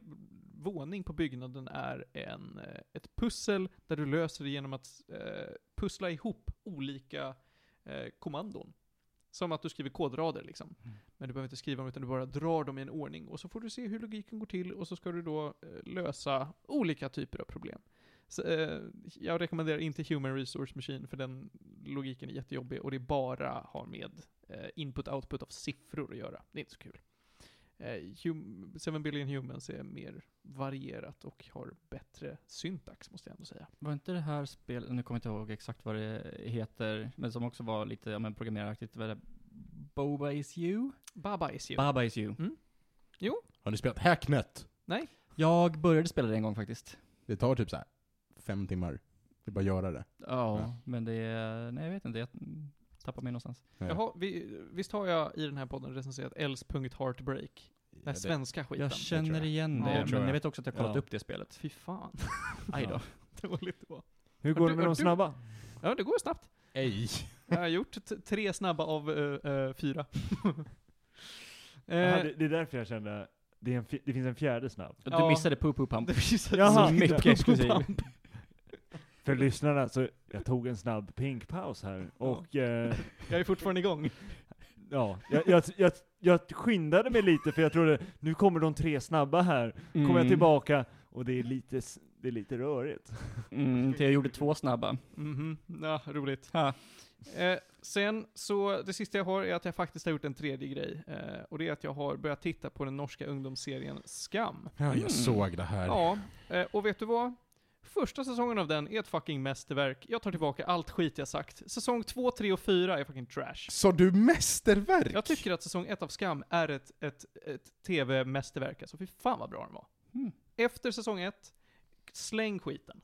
våning på byggnaden är en, eh, ett pussel där du löser det genom att eh, pussla ihop olika eh, kommandon. Som att du skriver kodrader liksom. Mm. Men du behöver inte skriva dem utan du bara drar dem i en ordning. Och så får du se hur logiken går till och så ska du då eh, lösa olika typer av problem. Så, eh, jag rekommenderar inte Human Resource Machine för den logiken är jättejobbig och det bara har med eh, input-output av siffror att göra. Det är inte så kul. Eh, hum 7 billion humans är mer varierat och har bättre syntax måste jag ändå säga. Var inte det här spelet, nu kommer jag inte ihåg exakt vad det heter, men som också var lite, ja men programmeraktigt, vad det? Boba is you? Baba is you. Baba is you. Har ni spelat Hacknet? Nej? Jag började spela det en gång faktiskt. Det tar typ så här fem timmar. Det är bara att göra det. Ja, Ja. men det är, nej jag vet inte, jag tappar mig någonstans. Ja. Jaha, vi, visst har jag i den här podden recenserat Els.heartbreak? Den här det- svenska skiten. Jag känner jag. igen Ja, det, det men jag. jag. vet också att jag kollat Ja. upp det spelet. Fy fan. <laughs> Aj då. <laughs> Dåligt det var. Hur går du- det med de du- snabba? Ja, det går snabbt. Ej. Jag har gjort tre snabba av eh, eh, fyra. <laughs> Jaha, eh, det, det är därför jag kände, det, är en, fi- det finns en fjärde snabb. Du Ja. missade Poo Poo Pump. det finns Jaha. så Mycket exklusiv. För lyssnarna, så jag tog en snabb pinkpaus här, och eh, <laughs> Jag är fortfarande igång. ja, jag, jag, jag, jag skyndade mig lite för jag trodde, nu kommer de tre snabba här, kommer jag Mm. tillbaka, och det är lite, s- det är lite rörigt. Mm, till jag gjorde två snabba. Mhm, ja, roligt. Ha. Eh, sen så, det sista jag har är att jag faktiskt har gjort en tredje grej. Eh, och det är att jag har börjat titta på den norska ungdomsserien Skam. Ja, jag Mm. såg det här. Ja, eh, och vet du vad? Första säsongen av den är ett fucking mästerverk. Jag tar tillbaka allt skit jag sagt. Säsong 2, 3 och 4 är fucking trash. Så du mästerverk? Jag tycker att säsong 1 av Skam är ett, ett, ett TV-mästerverk. Alltså fy fan vad bra den var. Mm. Efter säsong 1, släng skiten.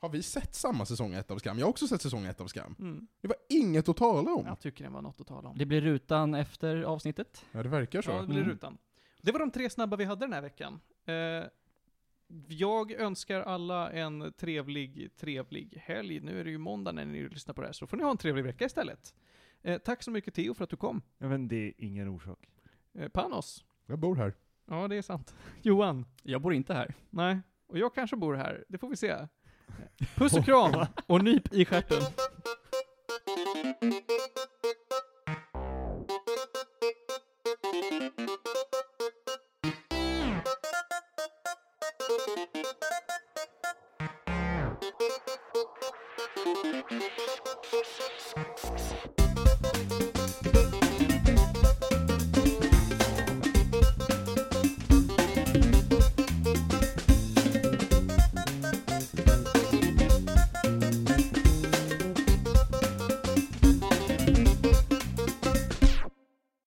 Har vi sett samma säsong ett av Skam? Jag har också sett säsong ett av Skam. Mm. Det var inget att tala om. Jag tycker den var något att tala om. Det blir rutan efter avsnittet. Ja, det verkar så. Ja, det blir Mm. rutan. Det var de tre snabba vi hade den här veckan. Eh, jag önskar alla en trevlig, trevlig helg. Nu är det ju måndag när ni lyssnar på det här, så får ni ha en trevlig vecka istället. Eh, tack så mycket Theo för att du kom. Ja, men det är ingen orsak. Eh, Panos. Jag bor här. Ja, det är sant. <laughs> Johan. Jag bor inte här. Nej. Och jag kanske bor här. Det får vi se. <laughs> Puss och kram och nyp i stjärten.